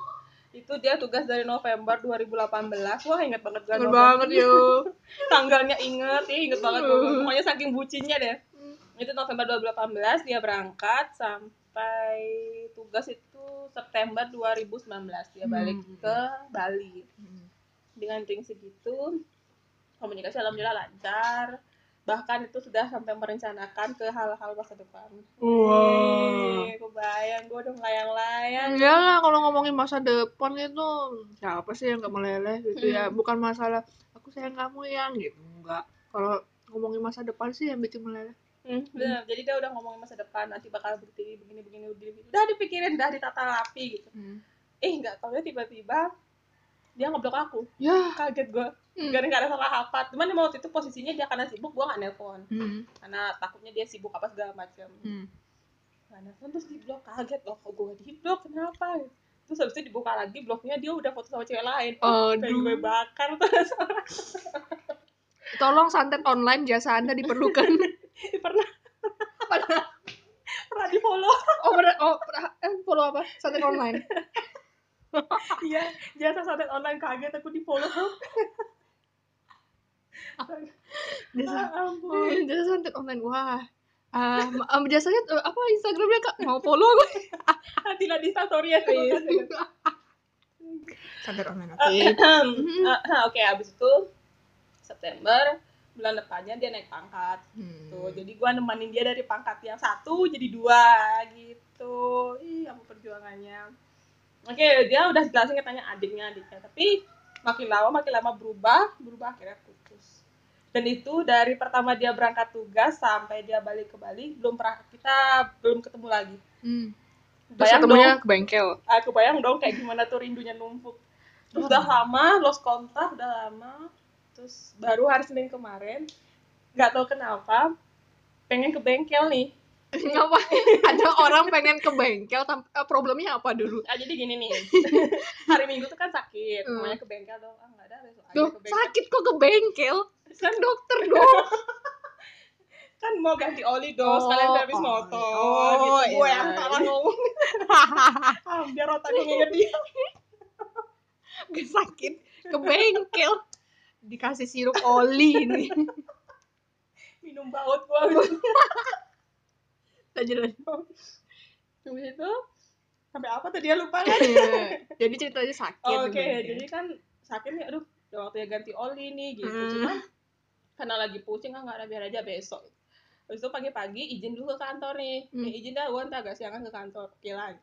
B: itu dia tugas dari November 2018 wah inget banget gue
A: Bener banget yo.
B: Tanggalnya inget ya inget banget.
A: Uh.
B: pokoknya saking bucinnya deh. Itu November 2018 dia berangkat sampai tugas itu September 2019 dia balik
A: Hmm.
B: ke Bali. Dengan ring segitu komunikasi alhamdulillah lancar bahkan itu sudah sampai merencanakan ke hal-hal masa depan
A: Wow.
B: Kebayang gue udah melayang-layang
A: Enggak lah kalau ngomongin masa depan itu siapa sih yang gak meleleh gitu ya
B: Hmm.
A: bukan masalah aku sayang kamu yang gitu enggak kalau ngomongin masa depan sih yang bikin meleleh
B: Hmm, bener. Jadi dia udah ngomongin masa depan nanti bakal begini begini begini begini. Udah dipikirin, udah ditata rapi gitu. Eh nggak tahu ya tiba-tiba dia ngeblok aku.
A: ya
B: Kaget gue.
A: Hmm.
B: Gara-gara salah hafat. Cuman emang waktu itu posisinya dia karena sibuk, gue gak nelpon.
A: Hmm.
B: Karena takutnya dia sibuk apa segala macam.
A: Hmm.
B: Gak nelpon terus di blok kaget loh. Kok gue di blok kenapa? Terus habis itu dibuka lagi bloknya dia udah foto sama cewek lain. Oh, gue bakar terus.
A: Tolong santet online jasa Anda diperlukan.
B: pernah pernah pernah di follow
A: oh, ber- oh, per- eh, follow apa? Santet online.
B: iya jasa santet online kaget aku di follow.
A: Jasa,
B: Ah, ampun.
A: jasa santet online. Wah. Ah, ma- ah, jasanya eh, apa Instagramnya kak? Mau follow gue
B: tidak di story ya
A: santet online
B: Ah, oke habis itu September bulan depannya dia naik pangkat.
A: Hmm.
B: tuh jadi gua nemenin dia dari pangkat yang satu jadi dua gitu. Ih apa perjuangannya oke dia udah jelasin katanya adiknya adiknya. Tapi makin lama makin lama berubah berubah akhirnya putus. Dan itu dari pertama dia berangkat tugas sampai dia balik ke Bali belum pernah kita belum ketemu lagi.
A: Hmm. Terus
B: bayang
A: ketemunya
B: dong.
A: ke bengkel.
B: aku bayang dong kayak gimana tuh rindunya numpuk. Terus udah lama lost kontak udah lama. Terus baru hari Senin kemarin nggak tahu kenapa pengen ke bengkel nih
A: Ngapain? Ada orang pengen ke bengkel, eh, problemnya apa dulu?
B: ah jadi gini nih hari Minggu tuh kan sakit
A: Hmm.
B: namanya ke bengkel dong ah nggak ada besok aja
A: Duh,
B: ke bengkel
A: sakit kok ke bengkel? Kan dokter dong.
B: kan mau ganti oli dong sekalian
A: Oh,
B: servis
A: oli.
B: motor
A: Oh,
B: gitu gue
A: iya.
B: yang salah ngomong ah, biar otaknya nginget dia
A: Gak sakit ke bengkel. Dikasih sirup oli ini.
B: minum baut gue
A: Lanjut, lanjut.
B: habis itu sampai apa tadi ya lupa kan
A: Jadi ceritanya sakit.
B: Oh, Oke,
A: bengkel.
B: jadi kan sakitnya aduh udah waktunya ganti oli nih gitu.
A: Hmm.
B: Cuma karena lagi pusing ah nggak ada biar aja besok. Habis itu pagi-pagi izin dulu ke kantor nih.
A: Hmm.
B: Eh, izin dah gue ntar agak siangan ke kantor. Oke lah.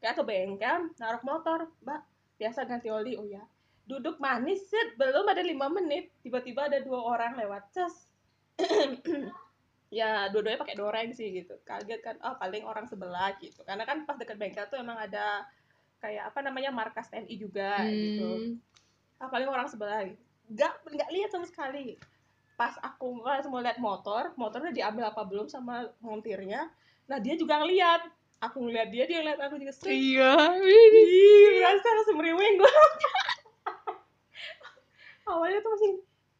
B: Kayak ke bengkel, naruh motor. Mbak, biasa ganti oli. Oh ya. Duduk manis, set. Belum ada lima menit. Tiba-tiba ada dua orang lewat. Ces. ya dua-duanya pakai doreng sih gitu. Kaget kan oh paling orang sebelah gitu. Karena kan pas deket bengkel tuh emang ada kayak apa namanya markas TNI juga gitu.
A: Hmm.
B: ah paling orang sebelah gitu. nggak nggak lihat sama sekali. Pas aku pas mau lihat motor motornya diambil apa belum sama montirnya nah dia juga ngeliat. Aku ngeliat dia dia ngeliat aku juga sering
A: Iya.
B: Ih, rasa semeriwing gue awalnya tuh masih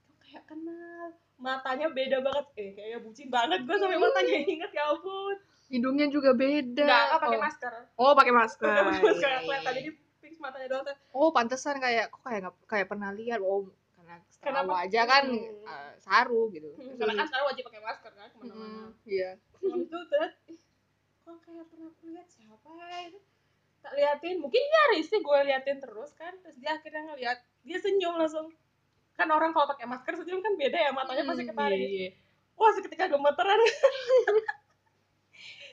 B: "Kok kayak kenal matanya beda banget eh kayaknya bucin banget gue sampai matanya inget ya ampun
A: Hidungnya juga beda.
B: nggak nggak pakai
A: oh.
B: masker
A: Oh, pakai masker.
B: pakai masker kelihatan
A: iya.
B: jadi fix matanya doang.
A: Oh, pantesan kayak kok kayak nggak kayak pernah lihat. Oh, karena
B: Kenapa?
A: aja kan
B: Hmm.
A: eh, saru gitu.
B: karena kan sekarang wajib pakai masker kan ke mana-mana
A: Hmm, Iya.
B: Habis itu terus kok kayak pernah lihat siapa itu tak liatin mungkin dia risih gue liatin terus kan terus dia akhirnya ngeliat dia senyum langsung kan orang kalau pakai masker senyum kan beda ya matanya pasti
A: Hmm,
B: ketarik.
A: iya, iya.
B: wah seketika gemeteran.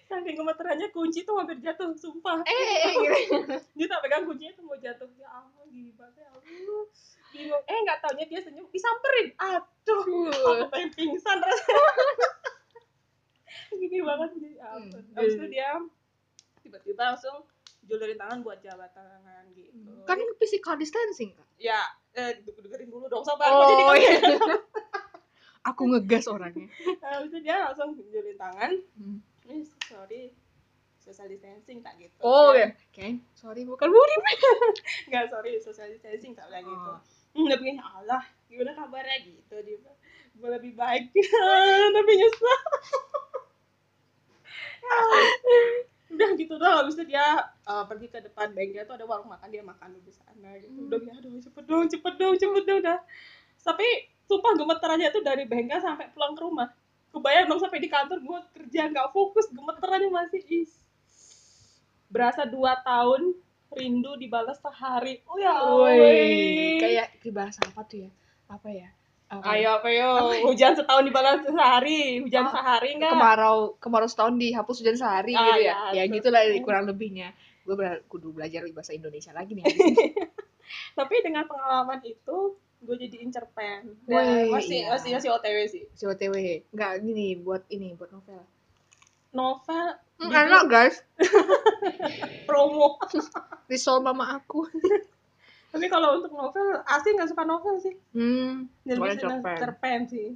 B: Saking gemeterannya kunci tuh hampir jatuh sumpah.
A: Eh, eh, eh, gitu.
B: dia tak pegang kuncinya tuh mau jatuh. Ya Allah gila ya Allah. Bingung. Eh nggak taunya dia senyum. Disamperin aduh aku pengen pingsan. Rasanya gini banget jadi ampun.
A: Hmm.
B: habis itu dia tiba-tiba langsung julurin tangan buat jabat tangan gitu.
A: Kan physical distancing, Kak.
B: ya eh dengerin dulu dong sabar
A: Oh,
B: jadi
A: iya. Aku ngegas orangnya.
B: habis itu dia langsung julurin tangan
A: Hmm.
B: ini sorry social distancing tak gitu
A: Oh,
B: Ya,
A: ya. Ken, sorry bukan murid.
B: nggak sorry social distancing tak bilang gitu
A: Oh.
B: nggak begini Allah gimana kabarnya gitu dia gue lebih baik tapi nyesel udah gitu doang habis itu dia uh, pergi ke depan bengkel tuh ada warung makan dia makan di sana gitu.
A: Hmm.
B: udah bilang aduh cepet dong cepet dong cepet dong udah tapi sumpah gemeter aja tuh dari bengkel sampai pulang ke rumah. Kebayang dong sampai di kantor gue kerja nggak fokus gemeter aja masih. Is. Berasa dua tahun rindu dibalas sehari. Oh ya
A: kayak bahasa apa tuh ya? Apa ya? Ya?
B: ayo apa yo hujan setahun dibalas sehari hujan
A: Ah,
B: sehari enggak
A: kemarau kemarau setahun dihapus hujan sehari
B: Ah,
A: gitu ya.
B: ya,
A: Ya
B: betul.
A: gitulah kurang lebihnya. Gue kudu belajar bahasa Indonesia lagi nih.
B: tapi dengan pengalaman itu gue jadi incerpen
A: Woi,
B: dan masih
A: iya.
B: masih masih otw sih
A: Si OTW. Enggak gini buat ini buat novel.
B: novel
A: Hmm,
B: judul
A: enak guys.
B: promo
A: Risol mama aku.
B: tapi kalau untuk novel asli nggak suka novel sih.
A: Hmm.
B: jadi
A: cerpen.
B: cerpen sih.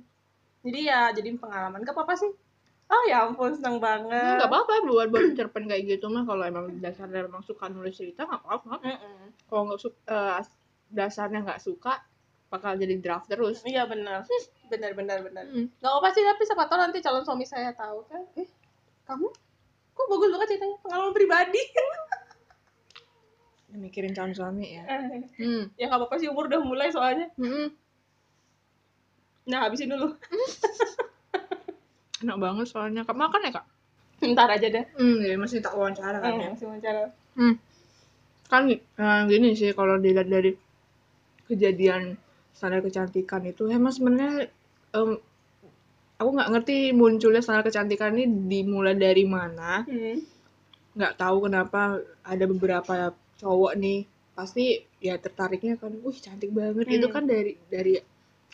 B: Jadi ya jadi pengalaman. Gak apa-apa sih. Oh ya ampun seneng banget.
A: Enggak apa-apa buat buat cerpen kayak gitu mah. Kalau emang dasarnya emang suka nulis cerita nggak apa-apa.
B: Mm-mm.
A: Kalau nggak suka dasarnya nggak suka bakal jadi draft terus.
B: iya benar. Benar benar benar.
A: Hmm.
B: nggak apa sih tapi siapa tahu nanti calon suami saya tahu kan. Eh kamu? Kok bagus banget ceritanya? Pengalaman pribadi
A: Mikirin calon suami ya.
B: Eh,
A: Hmm.
B: ya nggak apa-apa sih umur udah mulai soalnya
A: Hmm.
B: nah habisin dulu
A: Enak banget soalnya. Kak makan ya kak?
B: ntar aja deh
A: Hmm, ya masih tak wawancara kan ya.
B: Eh, masih wawancara
A: Hmm. Kan eh, gini sih kalau dilihat dari kejadian standar kecantikan itu emang sebenarnya em, aku nggak ngerti munculnya standar kecantikan ini dimulai dari mana.
B: hmm.
A: Nggak tahu kenapa ada beberapa cowok nih pasti ya tertariknya kan, wih cantik banget. Itu
B: Hmm.
A: kan dari dari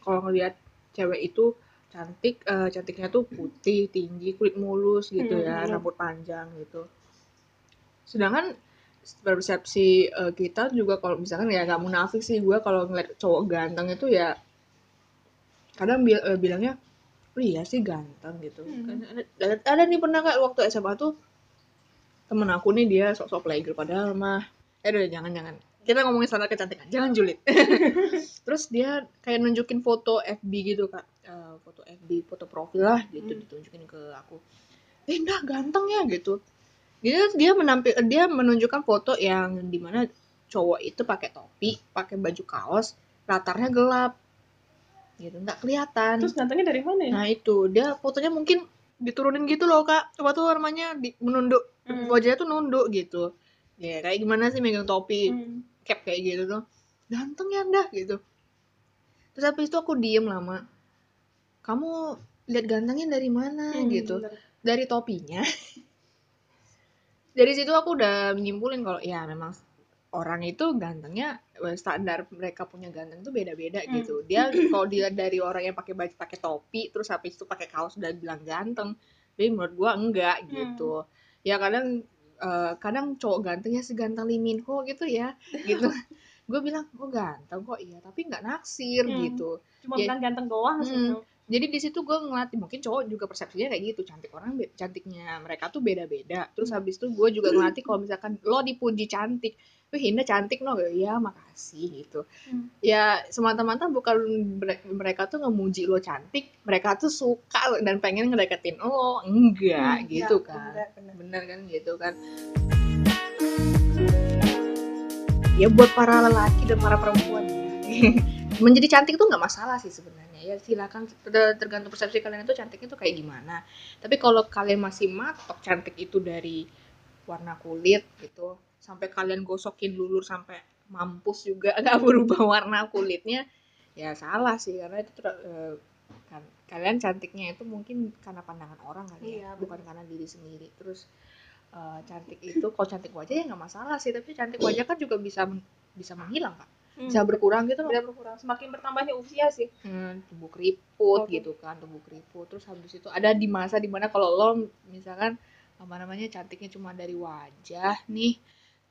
A: kalau ngelihat cewek itu cantik eh, cantiknya tuh putih, tinggi, kulit mulus gitu
B: Hmm,
A: ya,
B: iya.
A: rambut panjang gitu. Sedangkan persepsi eh, kita juga kalau misalkan ya nggak munafik sih gue kalau ngeliat cowok ganteng itu ya kadang bil- eh, bilangnya oh iya sih ganteng gitu
B: Hmm.
A: kan ada, ada, ada nih pernah kayak waktu SMA tuh temen aku nih dia sok-sok playgirl padahal mah eh udah jangan jangan. Kita ngomongin standar kecantikan. Jangan julid terus dia kayak nunjukin foto FB gitu kak. Eh, foto FB foto profil lah gitu
B: Hmm.
A: ditunjukin ke aku. Eh ganteng ya gitu. Dia dia menampil dia menunjukkan foto yang di mana cowok itu pakai topi pakai baju kaos latarnya gelap. Gitu nggak kelihatan.
B: Terus gantengnya dari mana ya?
A: Nah itu. Dia fotonya mungkin diturunin gitu loh kak. Apa tuh namanya di, menunduk.
B: Hmm.
A: wajahnya tuh nunduk gitu ya kayak gimana sih megang topi?
B: Hmm.
A: cap kayak gitu tuh. Ganteng ya dah gitu. Terus habis itu aku diem lama. Kamu lihat gantengnya dari mana
B: Hmm,
A: gitu.
B: bener.
A: dari topinya. Dari situ aku udah menyimpulin kalau ya memang orang itu gantengnya standar mereka punya ganteng tuh beda-beda
B: Hmm.
A: gitu. Dia kalau dilihat dari orang yang pakai baju pakai topi terus habis itu pakai kaos udah bilang ganteng tapi menurut gua enggak gitu. Ya kadang eh, kadang cowok gantengnya seganteng Lee Min Ho gitu ya gitu gue bilang oh ganteng kok iya tapi nggak naksir
B: Hmm.
A: gitu
B: cuma
A: Ya.
B: bilang ganteng doang
A: Hmm.
B: sih
A: jadi di situ gue ngelatih mungkin cowok juga persepsinya kayak gitu cantik orang cantiknya mereka tuh beda-beda terus
B: Hmm.
A: habis itu gue juga ngelatih kalau misalkan lo dipuji cantik wih Hinda cantik no ya makasih gitu.
B: Hmm.
A: ya semata-mata bukan mere- mereka tuh ngemuji lo cantik mereka tuh suka dan pengen ngedeketin lo. Enggak
B: Hmm,
A: gitu
B: ya,
A: kan
B: bener, bener.
A: bener kan gitu kan. Ya buat para lelaki dan para perempuan ya. menjadi cantik tuh nggak masalah sih sebenarnya. Ya silakan. Ter- tergantung persepsi kalian itu cantiknya tuh kayak gimana. Tapi kalau kalian masih matok cantik itu dari warna kulit gitu sampai kalian gosokin lulur sampai mampus juga nggak berubah warna kulitnya ya salah sih karena itu eh, kan kalian cantiknya itu mungkin karena pandangan orang kali ya
B: Iya,
A: bukan karena diri sendiri. Terus eh, cantik itu kalau cantik wajah ya nggak masalah sih tapi cantik wajah kan juga bisa men- bisa menghilang kak.
B: Hmm.
A: bisa berkurang gitu loh.
B: Tidak berkurang. Semakin bertambahnya usia sih.
A: Hmm, tubuh keriput
B: Oke.
A: gitu kan tubuh keriput. Terus habis itu ada di masa di mana kalau lo misalkan apa namanya cantiknya cuma dari wajah nih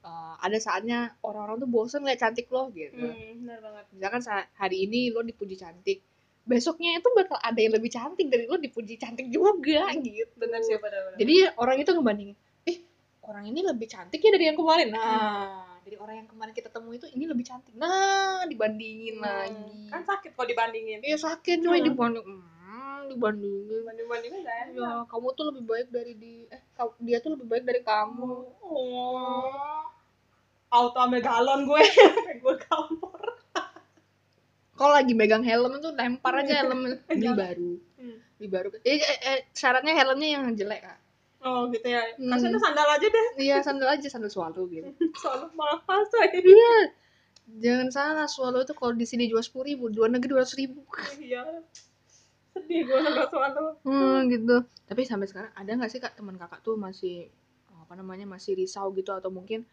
A: eh, ada saatnya orang-orang tuh bosen liat cantik lo gitu.
B: Hmm, benar banget.
A: Misalkan sa- hari ini lo dipuji cantik besoknya itu bakal ada yang lebih cantik dari lo dipuji cantik juga gitu.
B: benar sih benar
A: jadi orang itu ngebandingin eh orang ini lebih cantik ya dari yang kemarin. Nah dari orang yang kemarin kita temui itu ini lebih cantik. Nah dibandingin
B: Hmm,
A: lagi.
B: kan sakit kalau dibandingin.
A: Iya sakit cuma
B: Hmm.
A: dibanding hmm, dibandingin.
B: Banding bandingin enak
A: ya kamu tuh lebih baik dari di eh dia tuh lebih baik dari kamu.
B: Oh auto ambil galon gue gue gampor
A: kalau lagi megang helm tuh lempar aja helm beli baru.
B: Hmm.
A: beli baru. Eh, eh, eh, syaratnya helmnya yang jelek kak.
B: Oh gitu ya.
A: Hmm.
B: kasihnya sandal aja deh.
A: Iya sandal aja sandal swallow gitu.
B: Soalnya mahal say
A: iya. Jangan salah swallow itu kalau di sini jual sepuluh ribu luar negeri dua ratus ribu.
B: Iya. Sedih gue nggak soalnya
A: hmm, gitu. Tapi sampai sekarang ada nggak sih kak teman kakak tuh masih apa namanya masih risau gitu atau mungkin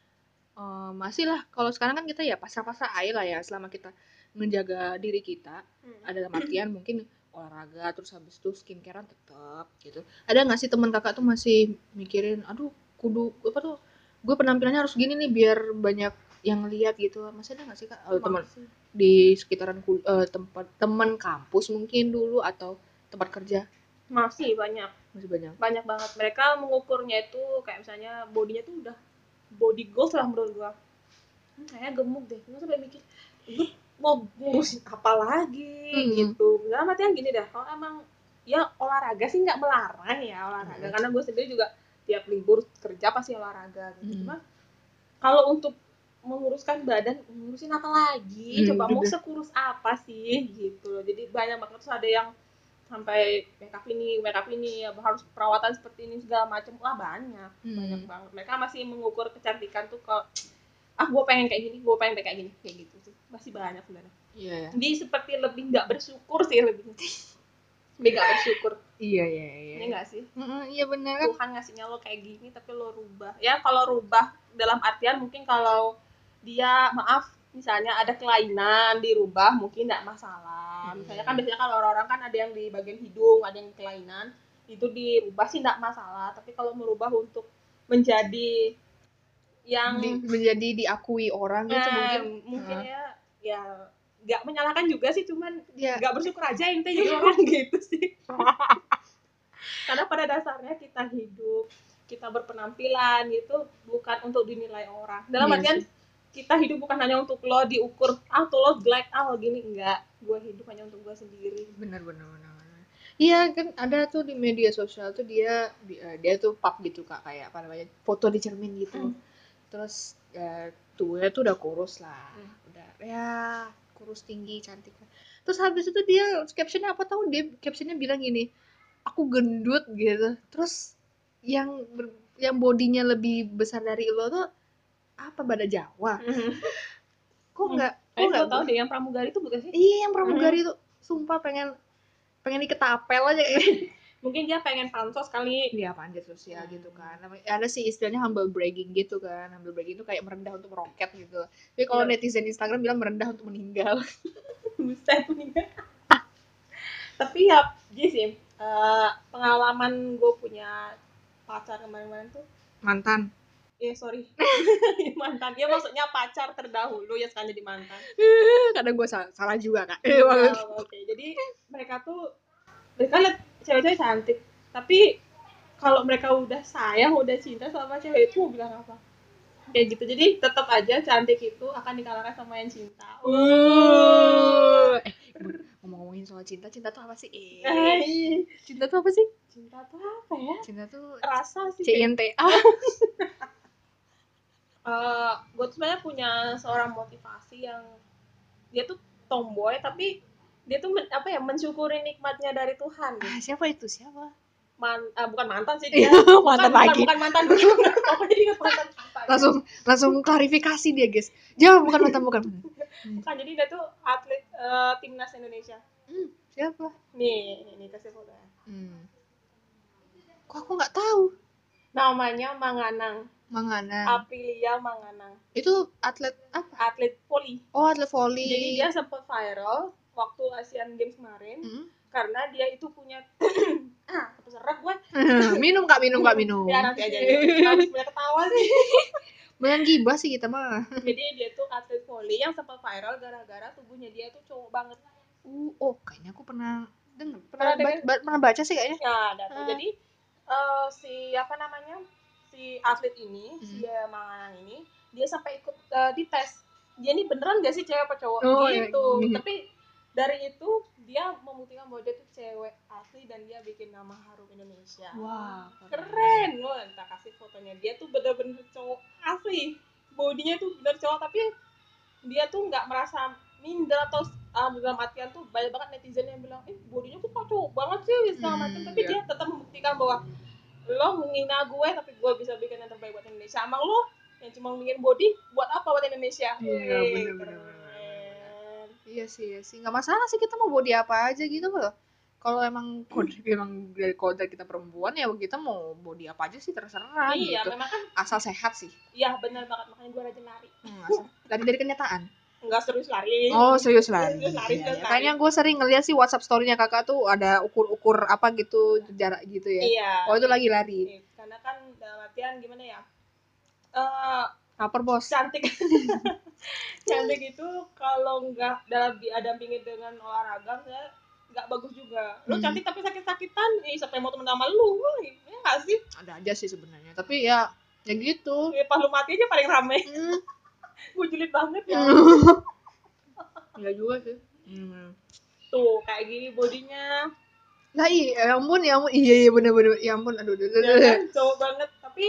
A: eh, masih lah. Kalau sekarang kan kita ya pasrah-pasrah aja lah ya selama kita menjaga diri kita. Ada dalam artian mungkin olahraga terus habis itu skincarean tetap gitu. Ada nggak sih teman kakak tuh masih mikirin aduh kudu apa tuh gue penampilannya harus gini nih biar banyak yang lihat gitu. Masih ada nggak sih kak? Oh, teman di sekitaran eh, tempat teman kampus mungkin dulu atau tempat kerja?
B: Masih banyak.
A: Masih banyak.
B: Banyak banget. Mereka mengukurnya itu kayak misalnya bodinya tuh udah body goals lah menurut gua. Hmm, kayaknya gemuk deh. Gue sampai mikir lu mau ngurusin apa lagi?
A: Hmm.
B: gitu. Dalam artian gini dah kalau emang ya olahraga sih nggak melarang ya olahraga.
A: Hmm.
B: karena gue sendiri juga tiap libur kerja pasti olahraga gitu.
A: Hmm.
B: cuma kalau untuk menguruskan badan ngurusin apa lagi?
A: Hmm,
B: coba mau sekurus apa sih? Gitu loh. Jadi banyak banget. Terus ada yang sampai makeup ini makeup ini ya, harus perawatan seperti ini segala macam wah banyak banyak
A: Hmm.
B: banget. Mereka masih mengukur kecantikan tuh kalau ah gue pengen kayak gini gue pengen kayak gini kayak gitu sih. Masih banyak sebenarnya.
A: Iya. Ya.
B: jadi seperti lebih nggak bersyukur sih lebih lebih nggak bersyukur.
A: Iya iya iya.
B: Ini nggak sih?
A: Mm-mm, iya benar
B: Tuhan ngasihnya lo kayak gini tapi lo rubah. Ya kalau rubah dalam artian mungkin kalau dia maaf misalnya ada kelainan dirubah mungkin nggak masalah
A: Hmm.
B: misalnya kan biasanya kalau orang-orang kan ada yang di bagian hidung ada yang kelainan itu dirubah sih nggak masalah tapi kalau merubah untuk menjadi yang
A: Di- menjadi diakui orang gitu
B: eh,
A: mungkin
B: mungkin
A: Heeh.
B: ya ya nggak menyalahkan juga sih cuman
A: ya
B: nggak bersyukur aja intinya jadi orang gitu sih karena pada dasarnya kita hidup kita berpenampilan gitu bukan untuk dinilai orang dalam
A: Iya
B: artian. Kita hidup bukan hanya untuk lo diukur ah tuh lo jelek ah lo gini enggak gue hidup hanya untuk gue sendiri
A: benar benar benar benar. iya kan ada tuh di media sosial tuh dia di- dia tuh pub gitu kak kayak apa namanya foto di cermin gitu
B: Hmm.
A: terus ya tubuhnya tuh udah kurus lah
B: Hmm.
A: udah ya kurus tinggi cantik terus habis itu dia captionnya apa tahu dia captionnya bilang gini aku gendut gitu terus yang ber- yang bodinya lebih besar dari lo tuh apa pada Jawa? Kok
B: Hmm.
A: nggak kok
B: eh
A: nggak
B: tau deh yang pramugari itu bukan sih?
A: Iya yang pramugari tuh sumpah pengen pengen diketapel aja
B: mungkin dia pengen pansos kali.
A: Dia panjat sosial
B: Hmm.
A: gitu kan. Ada sih istilahnya humble bragging gitu kan. Humble bragging itu kayak merendah untuk meroket gitu. Tapi kalau
B: Iya.
A: netizen Instagram bilang merendah untuk meninggal.
B: Buset meninggal. Tapi ya, gini sih, eh, pengalaman gue punya pacar kemarin-kemarin tuh,
A: mantan
B: eh sorry, mantan. Ya maksudnya pacar terdahulu ya sekarang jadi mantan.
A: kadang gue salah, salah juga kak
B: Ya, Oke, jadi mereka tuh, mereka liat cewek-cewek cantik, tapi kalau mereka udah sayang, udah cinta sama cewek itu mau bilang apa? Kayak gitu, jadi tetap aja cantik itu akan dikalahkan sama yang cinta.
A: Uh, eh, ngomong-ngomongin soal cinta, cinta tuh apa sih? Eh,
B: Eh,
A: cinta tuh apa sih?
B: cinta tuh apa ya?
A: Cinta tuh
B: Rasa sih.
A: CINTA.
B: Eh gue tuh sebenarnya punya seorang motivasi yang dia tuh tomboy tapi dia tuh men- apa ya mensyukuri nikmatnya dari Tuhan gitu.
A: Ah, siapa itu? Siapa?
B: Man, ah, bukan mantan sih dia
A: Mantan
B: bukan,
A: lagi.
B: bukan, bukan mantan dia mantan mantan.
A: Langsung langsung klarifikasi dia, guys. Jawab bukan mantan, bukan.
B: bukan jadi dia tuh atlet eh, timnas Indonesia
A: Hmm, siapa?
B: nih ini kasih foto
A: Hmm. Kok aku nggak tahu?
B: namanya Manganang
A: Mangana.
B: Aprilia Manganang
A: Itu atlet apa?
B: atlet voli
A: Oh, atlet voli.
B: jadi dia sempat viral waktu Asian Games kemarin
A: Hmm.
B: karena dia itu punya ah kepeserak gue
A: minum kak, minum kak, minum.
B: ya nanti aja harus punya ketawa sih
A: Bukan gibah sih kita mah.
B: jadi dia tuh atlet volley yang sempat viral gara-gara tubuhnya dia tuh cowok banget
A: Uh, oh, kayaknya aku pernah dengar, pernah,
B: Pernah
A: ba-
B: dengar?
A: ba- pernah baca sih kayaknya.
B: ya ada tuh
A: Ah.
B: jadi eh, si apa namanya si atlet ini
A: Hmm.
B: si Manganang ini dia sampai ikut uh, di tes dia ini beneran gak sih cewek apa cowok?
A: Oh, iya.
B: gitu. Tapi dari itu dia membuktikan bahwa dia tuh cewek asli dan dia bikin nama harum Indonesia.
A: Wah,
B: keren. Loh entah kasih fotonya. Dia tuh bener-bener cowok asli. Bodinya tuh bener cowok tapi dia tuh nggak merasa minder atau uh, dalam artian tuh banyak banget netizen yang bilang eh bodinya tuh kok cowok banget sih segala
A: Hmm,
B: macam tapi
A: iya.
B: dia tetap membuktikan bahwa lo menghina gue tapi gue bisa bikin yang terbaik buat Indonesia emang lo yang cuma ngingin body buat apa buat Indonesia
A: Iya, bener, bener,
B: keren.
A: Iya sih, iya sih. Nggak masalah sih kita mau body apa aja gitu loh. Kalau emang kode emang dari kode kita perempuan ya kita mau body apa aja sih terserah
B: iya
A: gitu.
B: memang kan
A: Asal sehat sih.
B: iya benar banget makanya gue rajin lari
A: Hmm, asal. Lari dari kenyataan.
B: Nggak serius lari
A: Oh serius lari.
B: Serius lari,
A: Iya,
B: serius
A: iya.
B: lari.
A: Kayaknya gue sering ngeliat sih WhatsApp story-nya kakak tuh ada ukur-ukur apa gitu jarak gitu ya.
B: iya
A: Oh itu lagi lari.
B: Iya, karena kan dalam artian gimana ya eh
A: Lapar bos.
B: cantik cantik itu kalau nggak dalam diadampingi dengan olahraga nggak nggak bagus juga lu
A: Hmm.
B: cantik tapi sakit-sakitan ih siapa yang mau temen sama lu ya sih
A: Ada aja sih sebenarnya. Tapi ya ya gitu.
B: ya, pas lu mati aja paling rame
A: Hmm.
B: Gue julid banget ya.
A: Iya juga sih. Hmm.
B: tuh kayak gini bodinya.
A: Lah iya, ya ampun, ya ampun, iya iya bener-bener, ya ampun, aduh, aduh, aduh,
B: ya
A: aduh.
B: kan cowok banget. Tapi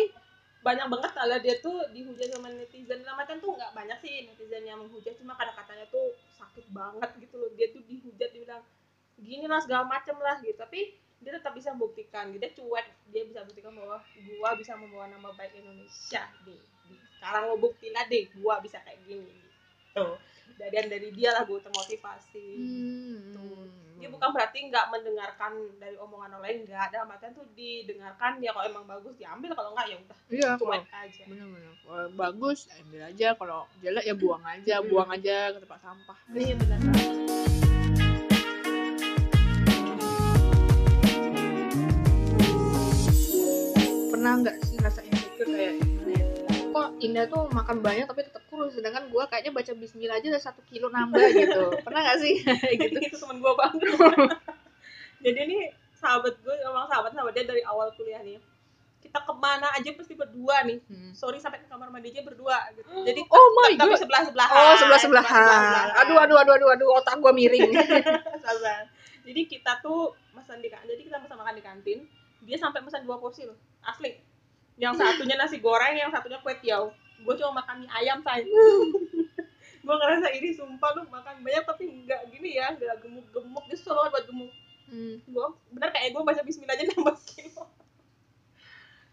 B: banyak banget kalau dia tuh dihujat sama netizen. Dalam artian tuh nggak banyak sih netizen yang menghujat. Cuma kata-katanya tuh sakit banget gitu loh. Dia tuh dihujat dibilang gini lah segala macem lah gitu. Tapi dia tetap bisa buktikan. Dia cuek. Dia bisa buktikan bahwa gua bisa membawa nama baik Indonesia deh sekarang lo bukti lah deh gua bisa kayak gini gitu dan dari dia lah gue termotivasi
A: Hmm.
B: dia bukan berarti nggak mendengarkan dari omongan orang lain nggak ada artian tuh didengarkan ya kalau emang bagus diambil kalau nggak ya udah
A: Iya,
B: cuek
A: kalau
B: aja
A: bener-bener kalau bagus ambil aja, kalau jelek ya buang aja,
B: Hmm.
A: buang aja ke tempat sampah.
B: iya benar.
A: Pernah nggak sih rasa insecure kayak ya? Kok Indah tuh makan banyak tapi tetap kurus, sedangkan gua kayaknya baca Bismillah aja udah satu kilo nambah gitu. Pernah nggak sih? gitu.
B: itu teman gue banget jadi ini sahabat gue emang sahabat sahabat dia dari awal kuliah nih kita ke mana aja pasti berdua nih
A: Hmm.
B: sorry sampai ke kamar mandi aja berdua gitu jadi
A: Oh my
B: tapi
A: God.
B: sebelah sebelahan
A: Oh sebelah sebelahan. Aduh aduh aduh aduh aduh otak gua miring.
B: Jadi kita tuh pesan di kantin jadi kita pesan makan di kantin dia sampai pesan dua porsi loh asli yang satunya nasi goreng yang satunya kue tiaw. Gue cuma makan mie ayam say gue ngerasa ini sumpah lu makan banyak tapi nggak gini ya nggak gemuk-gemuk dia susah banget buat gemuk.
A: Hmm.
B: gue bener kayak gue baca Bismillah aja nambah kilo.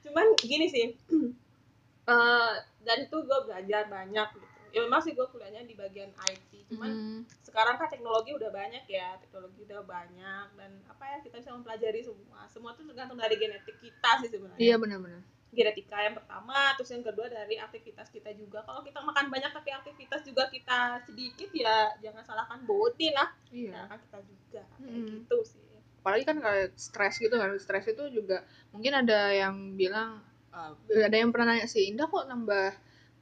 B: Cuman gini sih eh dari itu gue belajar banyak gitu. Ya memang sih gue kuliahnya di bagian IT cuman
A: Hmm.
B: sekarang kan teknologi udah banyak ya teknologi udah banyak dan apa ya kita bisa mempelajari semua. Semua tuh tergantung dari genetik kita sih sebenarnya.
A: Iya benar-benar.
B: Genetika yang pertama terus yang kedua dari aktivitas kita juga kalau kita makan banyak tapi aktivitas juga kita sedikit ya jangan salahkan body lah
A: Iya.
B: salahkan kita juga kayak
A: Mm-mm.
B: gitu sih
A: apalagi kan kayak stres gitu kan stres itu juga mungkin ada yang bilang uh, ada yang pernah nanya sih Indah kok nambah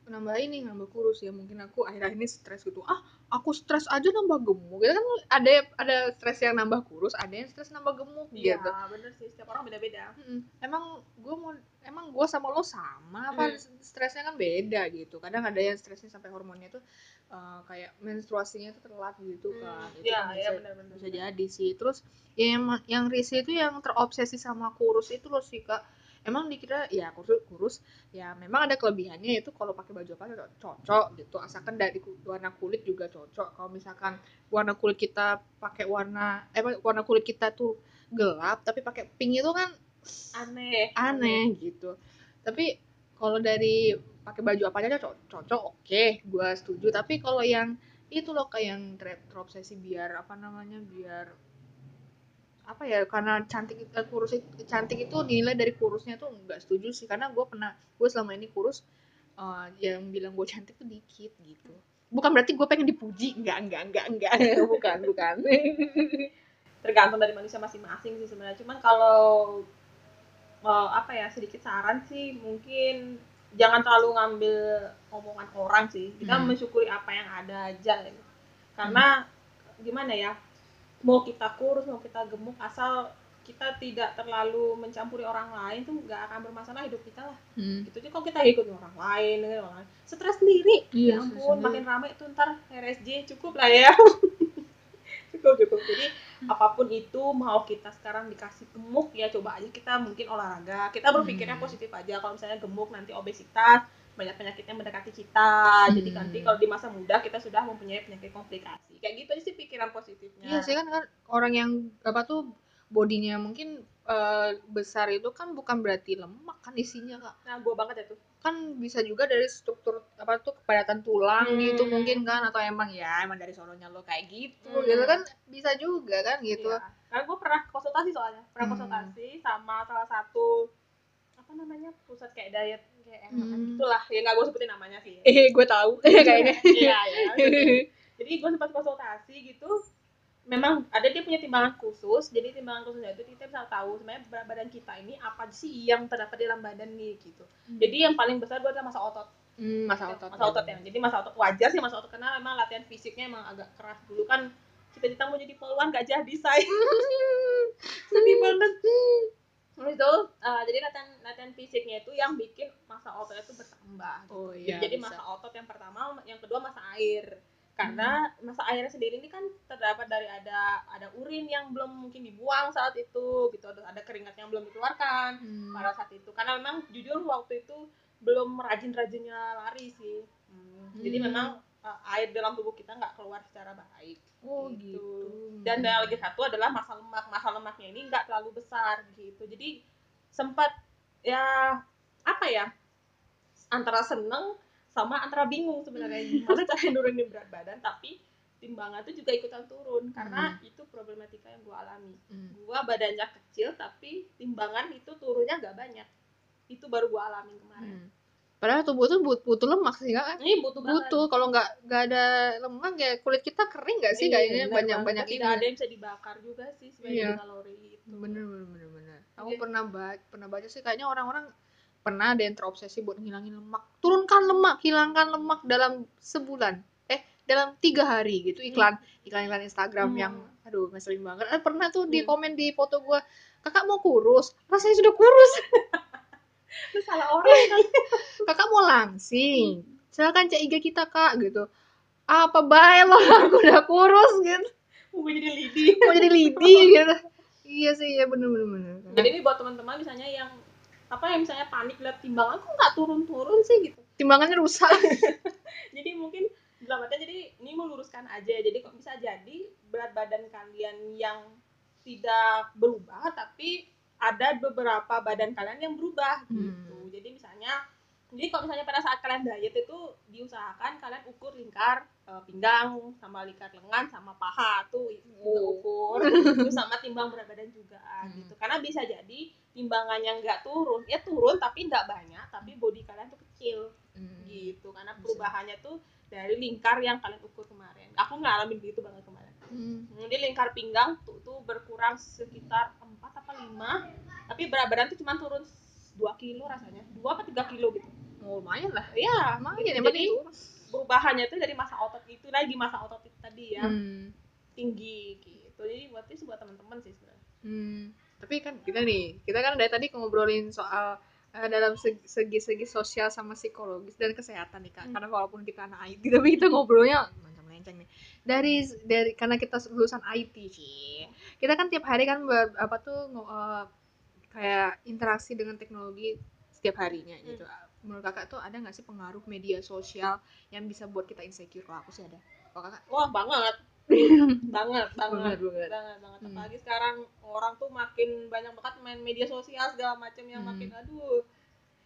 A: nambah ini nambah kurus ya. Mungkin aku akhir-akhir ini stres gitu. Ah aku stres aja nambah gemuk. Gitu kan ada ada stres yang nambah kurus ada yang stres nambah gemuk
B: iya
A: gitu.
B: bener sih. Setiap orang beda-beda.
A: Mm-mm. emang gue mau emang gue sama lo sama apa
B: Mm.
A: stresnya kan beda gitu. Kadang ada yang stresnya sampai hormonnya tuh uh, kayak menstruasinya tuh telat gitu kan. Itu
B: iya
A: kan bisa-
B: benar-benar
A: bisa jadi sih. Terus ya yang yang risih itu yang terobsesi sama kurus itu loh sih kak emang dikira ya kurus kurus ya memang ada kelebihannya itu kalau pakai baju apa cocok, cocok gitu. Asalkan dari warna kulit juga cocok. Kalau misalkan warna kulit kita pakai warna eh warna kulit kita tuh gelap tapi pakai pink itu kan
B: aneh.
A: aneh gitu. Tapi kalau dari pakai baju apa aja cocok, cocok oke gua setuju. Tapi kalau yang itu loh kayak yang ter- terobsesi biar apa namanya biar apa ya karena cantik eh, kurus cantik itu dinilai dari kurusnya tuh nggak setuju sih. Karena gue pernah gue selama ini kurus eh, yang bilang gue cantik tuh dikit gitu. Bukan berarti gue pengen dipuji nggak nggak nggak nggak. Bukan bukan.
B: Tergantung dari manusia masing-masing sih sebenarnya. Cuman kalau mau apa ya sedikit saran sih mungkin jangan terlalu ngambil omongan orang sih. Kita
A: Hmm.
B: mensyukuri apa yang ada aja gitu. karena gimana ya mau kita kurus mau kita gemuk asal kita tidak terlalu mencampuri orang lain tuh nggak akan bermasalah hidup kita lah.
A: Hmm.
B: gitu. Aja kalau kita ikut orang lain dengan orang lain stres sendiri.
A: Iya,
B: ya ampun
A: sendiri.
B: makin ramai tuh ntar RSJ cukup lah ya. Cukup cukup. Jadi apa pun itu mau kita sekarang dikasih gemuk ya coba aja kita mungkin olahraga. Kita berpikirnya
A: Hmm.
B: positif aja. Kalau misalnya gemuk nanti obesitas banyak penyakit yang mendekati kita jadi
A: Hmm.
B: nanti kalau di masa muda kita sudah mempunyai penyakit komplikasi kayak gitu sih pikiran positifnya
A: Iya sih kan, kan orang yang apa tuh bodinya mungkin eh, besar itu kan bukan berarti lemak kan isinya kak
B: nah gue banget ya tuh
A: kan bisa juga dari struktur apa tuh kepadatan tulang
B: Hmm.
A: gitu mungkin kan atau emang ya emang dari sononya lo kayak gitu
B: Hmm.
A: gitu kan bisa juga kan gitu
B: Iya. Karena gue pernah konsultasi soalnya, pernah
A: Hmm.
B: konsultasi sama salah satu apa namanya pusat kayak diet kayak enakan
A: Hmm.
B: gitulah, ya nggak gue sebutin namanya sih.
A: eh gue tahu kayaknya
B: Iya ya. gitu. Jadi gue sempat konsultasi gitu, memang ada dia punya timbangan khusus, jadi timbangan khususnya itu kita bisa tahu sebenarnya berat badan kita ini apa sih yang terdapat di dalam badan nih gitu. Jadi yang paling besar gue adalah masa otot.
A: Hmm, masa otot
B: masa otot ya. Jadi masa otot wajar sih masa otot karena memang latihan fisiknya emang agak keras dulu kan cita-cita mau jadi polwan gak jadi saya sedih banget Itu eh, jadi latihan latihan fisiknya itu yang bikin masa ototnya itu bertambah gitu.
A: oh iya
B: jadi
A: bisa.
B: masa otot yang pertama yang kedua masa air karena masa airnya sendiri ini kan terdapat dari ada ada urin yang belum mungkin dibuang saat itu gitu ada, ada keringat yang belum dikeluarkan
A: Hmm.
B: pada saat itu karena memang jujur waktu itu belum rajin-rajinnya lari sih Hmm, jadi
A: Hmm.
B: memang uh, air dalam tubuh kita nggak keluar secara baik.
A: Oh
B: gitu.
A: gitu.
B: Dan yang lagi satu adalah masa lemak. Masa lemaknya ini nggak terlalu besar gitu. Jadi sempat ya apa ya antara seneng sama antara bingung sebenarnya. Gimana cara nurunin berat badan tapi timbangan itu juga ikutan turun. Karena itu problematika yang gue alami.
A: Hmm.
B: gua badannya kecil tapi timbangan itu turunnya nggak banyak. Itu baru gua alamin kemarin.
A: Hmm. Padahal tubuh tuh but- butuh lemak sih kak.
B: ini butuh banget
A: Butuh kalau nggak nggak ada lemak ya kulit kita kering nggak sih
B: Iya,
A: kayaknya
B: benar
A: banyak
B: banget.
A: banyak
B: tidak
A: ini.
B: ada yang bisa dibakar juga sih sebagai
A: Iya.
B: kalori itu
A: Bener bener bener bener. Aku
B: Iya.
A: pernah baca pernah baca sih kayaknya orang-orang pernah ada yang terobsesi buat ngilangin lemak. Turunkan lemak, hilangkan lemak dalam sebulan. Eh dalam tiga hari gitu iklan iklan iklan Instagram
B: Hmm.
A: yang aduh ngeselin banget. Eh, pernah tuh di komen di foto gua kakak mau kurus rasanya sudah kurus
B: itu salah orang kan
A: kakak mau langsing. Silakan cek IG kita kak gitu. Apa baik loh aku udah kurus gitu.
B: Mau jadi lidi.
A: Mau jadi lidi gitu. Iya sih ya bener bener bener.
B: Jadi ini buat teman-teman misalnya yang apa yang misalnya panik lihat timbangan kok nggak turun-turun sih gitu.
A: Timbangannya rusak.
B: Jadi mungkin dalam artian jadi ini meluruskan aja. Jadi kok bisa jadi berat badan kalian yang tidak berubah tapi ada beberapa badan kalian yang berubah gitu
A: Hmm.
B: jadi misalnya jadi kalau misalnya pada saat kalian diet itu diusahakan kalian ukur lingkar eh, pinggang sama lingkar lengan sama paha tuh itu
A: Oh.
B: ukur terus sama timbang berat badan juga
A: Hmm.
B: gitu karena bisa jadi timbangannya nggak turun ya turun tapi nggak banyak tapi body kalian tuh kecil gitu karena perubahannya tuh dari lingkar yang kalian ukur kemarin aku ngalamin gitu banget kemarin
A: Hmm.
B: jadi lingkar pinggang tuh, tuh berkurang sekitar 4 apa 5 tapi berat badan tuh cuma turun 2 kilo rasanya 2 apa 3 kilo gitu
A: Oh, lumayan lah
B: iya
A: lumayan
B: gitu.
A: yang
B: jadi
A: penting turun.
B: perubahannya tuh dari masa otot itu lagi masa otot itu tadi ya
A: Hmm.
B: tinggi gitu jadi buat itu buat teman-teman sih sebenarnya
A: Hmm. tapi kan kita nih kita kan dari tadi ngobrolin soal eh, dalam segi- segi-segi sosial sama psikologis dan kesehatan nih kak
B: Hmm.
A: karena walaupun kita anak IT tapi kita ngobrolnya macam melenceng nih dari dari karena kita lulusan IT sih kita kan tiap hari kan ber, apa tuh eh, kayak interaksi dengan teknologi setiap harinya gitu. Menurut kakak tuh ada nggak sih pengaruh media sosial yang bisa buat kita insecure? Kalau aku sih ada. Kalau kakak?
B: Wah banget. Banget banget.
A: Banget
B: banget. Banget
A: Hmm.
B: apalagi sekarang orang tuh makin banyak banget main media sosial segala macam yang
A: Hmm.
B: makin aduh.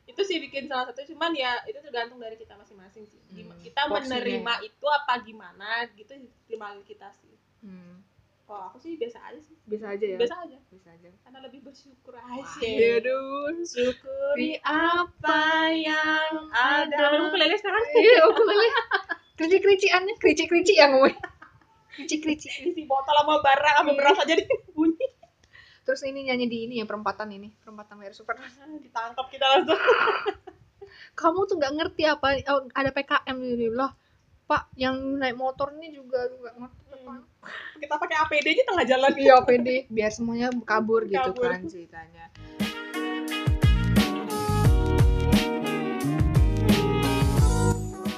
B: Itu sih bikin salah satu cuman ya itu tergantung dari kita masing-masing sih.
A: Hmm,
B: kita
A: porsinya.
B: menerima itu apa gimana gitu terima kita sih.
A: Hmm.
B: Kalau aku sih biasa aja sih.
A: Bisa aja ya?
B: Biasa aja.
A: Bisa aja.
B: Karena lebih bersyukur aja.
A: Aduh.
B: Syukuri
A: apa yang
B: ada. belum ukulele sekarang?
A: Iya ukulele kericik kericikannya kericik kericik yang ngomong kericik kericik
B: isi botol sama bara sama beras aja di bunyi.
A: Terus ini nyanyi di ini ya perempatan ini. Perempatan mayar super.
B: Ditangkap kita langsung.
A: Kamu tuh nggak ngerti apa oh, ada PKM ini loh pak yang naik motor ini juga nggak ngerti.
B: Kita pakai APD aja tengah jalan
A: iya APD biar semuanya kabur gitu
B: Kabur.
A: kan ceritanya.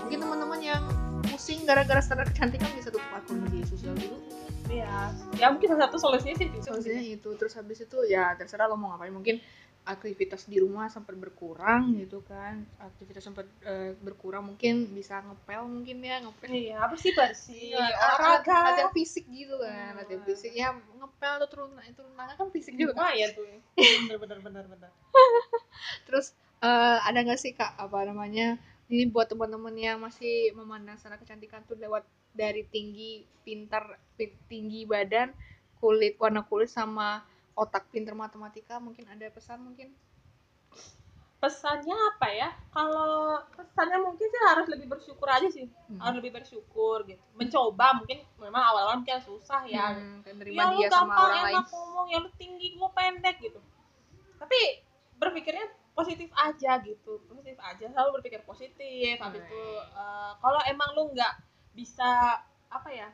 A: Mungkin teman-teman yang pusing gara-gara standar kecantikan bisa tutup akun media sosial dulu.
B: Iya, ya mungkin salah satu solusinya sih
A: solusinya itu. Terus habis itu ya terserah lo mau ngapain. Mungkin aktivitas di rumah sempat berkurang gitu kan aktivitas sempat eh, berkurang mungkin bisa ngepel mungkin ya ngepel
B: Iya, apa sih bersih,
A: Iya,
B: olahraga.
A: latihan fisik gitu kan
B: Hmm.
A: latihan fisik ya ngepel atau turun turun tangan kan fisik juga kan
B: Lumayan tuh. Bener bener bener bener.
A: terus eh, ada nggak sih kak apa namanya ini buat teman-teman yang masih memandang standar kecantikan tuh lewat dari tinggi pintar pi- tinggi badan kulit warna kulit sama otak pinter matematika mungkin ada pesan mungkin
B: Pesannya apa ya? Kalau pesannya mungkin sih harus lebih bersyukur aja sih.
A: Hmm.
B: Harus lebih bersyukur gitu. Mencoba mungkin memang awal-awal mungkin susah ya.
A: Hmm,
B: ya lu
A: dia sama
B: gampang
A: orang lain
B: enak ngomong, ya lu tinggi, gua pendek gitu. Tapi berpikirnya positif aja gitu. Positif aja, selalu berpikir positif. Habis
A: Right.
B: itu eh, kalau emang lu nggak bisa apa ya?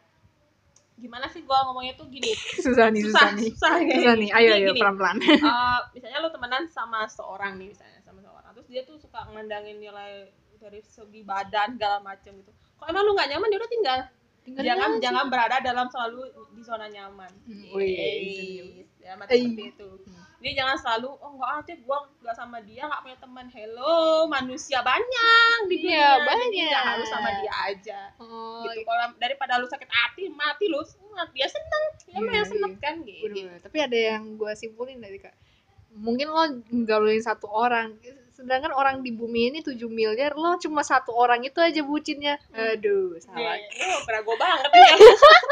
B: Gimana sih gua ngomongnya tuh gini.
A: susah nih susah,
B: susah,
A: nih.
B: susah, ya.
A: susah nih. Ayo ayo pelan pelan
B: Eh, misalnya lu temenan sama seorang nih misalnya sama seorang. Terus dia tuh suka ngendangin nilai dari segi badan segala macam gitu. Kok emang lu nggak nyaman? Ya udah tinggal. Jangan jangan berada dalam selalu di zona nyaman.
A: Hmm, wih,
B: ya seperti itu.
A: Hmm.
B: Jadi jangan selalu oh enggak aja gua nggak sama dia nggak punya teman hello manusia banyak di dunia
A: Iya, banyak.
B: nggak harus sama dia aja
A: oh,
B: gitu kalau daripada lu sakit hati mati lu dia seneng dia
A: Iya,
B: yang seneng
A: iya.
B: kan gitu
A: Bener-bener. Tapi ada yang gue simpulin dari kak. Mungkin lo nggaulin satu orang, sedangkan orang di bumi ini 7 miliar, lo cuma satu orang itu aja bucinnya. Aduh, salah.
B: Iya, oh, pernah gue banget ya.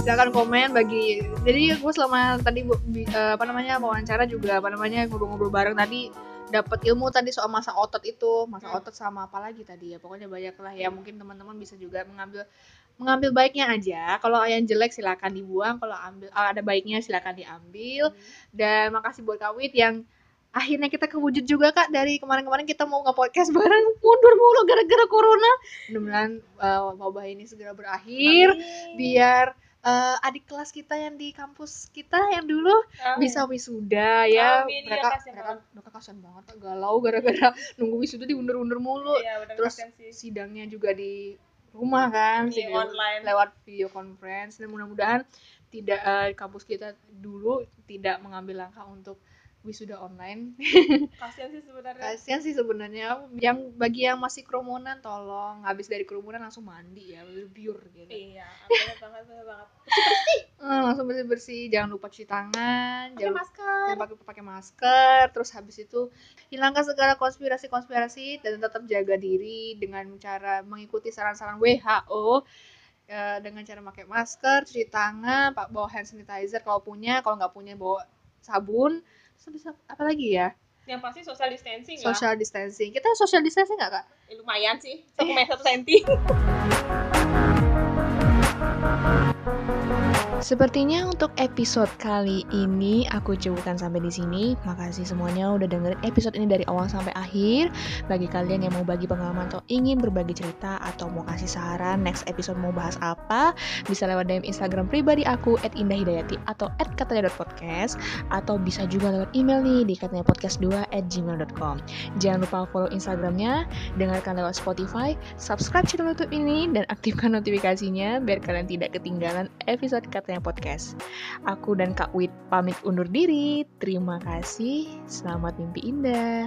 A: Silakan komen bagi. Jadi gue selama tadi eh, apa namanya wawancara juga apa namanya ngobrol-ngobrol bareng tadi dapat ilmu tadi soal masa otot itu, masa
B: Hmm.
A: otot sama apa lagi tadi ya. Pokoknya banyak lah ya. Mungkin teman-teman bisa juga mengambil mengambil baiknya aja. Kalau yang jelek silakan dibuang, kalau ambil ah, ada baiknya silakan diambil. Dan makasih buat Kak Wit yang akhirnya kita kewujud juga Kak dari kemarin-kemarin kita mau nge-podcast bareng mundur mulu gara-gara corona. Mudah-mudahan eh, wabah ini segera berakhir biar eh, adik kelas kita yang di kampus kita yang dulu bisa wisuda ya.
B: Amin, iya,
A: mereka
B: kasihan
A: mereka mereka kasihan banget galau gara-gara nunggu wisuda diundur-undur mulu.
B: Iya, bener
A: Terus sidangnya juga di rumah kan,
B: Di
A: sidang
B: online.
A: lewat video conference dan mudah-mudahan tidak eh, kampus kita dulu tidak mengambil langkah untuk wisuda online.
B: Kasihan sih sebenarnya.
A: Kasihan sih sebenarnya yang bagi yang masih kerumunan tolong habis dari kerumunan langsung mandi ya, pure gitu.
B: Iya, bener banget, bener banget.
A: Eh, langsung bersih-bersih, jangan lupa cuci tangan,
B: Pakai
A: jangan
B: masker.
A: jangan pakai pakai masker, terus habis itu hilangkan segala konspirasi-konspirasi dan tetap jaga diri dengan cara mengikuti saran-saran WHO eh, dengan cara pakai masker, cuci tangan, pak bawa hand sanitizer kalau punya, kalau nggak punya bawa sabun, terus habis apa- apa lagi ya?
B: Yang pasti social distancing lah.
A: Social distancing. Kita social distancing nggak kak?
B: Eh, lumayan sih. Satu meter senti.
A: Sepertinya untuk episode kali ini aku cukupkan sampai di sini. Makasih semuanya udah dengerin episode ini dari awal sampai akhir. Bagi kalian yang mau bagi pengalaman atau ingin berbagi cerita atau mau kasih saran next episode mau bahas apa, bisa lewat DM Instagram pribadi aku @indahhidayati atau @katanya.podcast atau bisa juga lewat email nih di katanyapodcast2 gmail.com. Jangan lupa follow Instagramnya, dengarkan lewat Spotify, subscribe channel YouTube ini dan aktifkan notifikasinya biar kalian tidak ketinggalan episode Katanya Podcast. Aku dan Kak Wit pamit undur diri. Terima kasih. Selamat mimpi indah.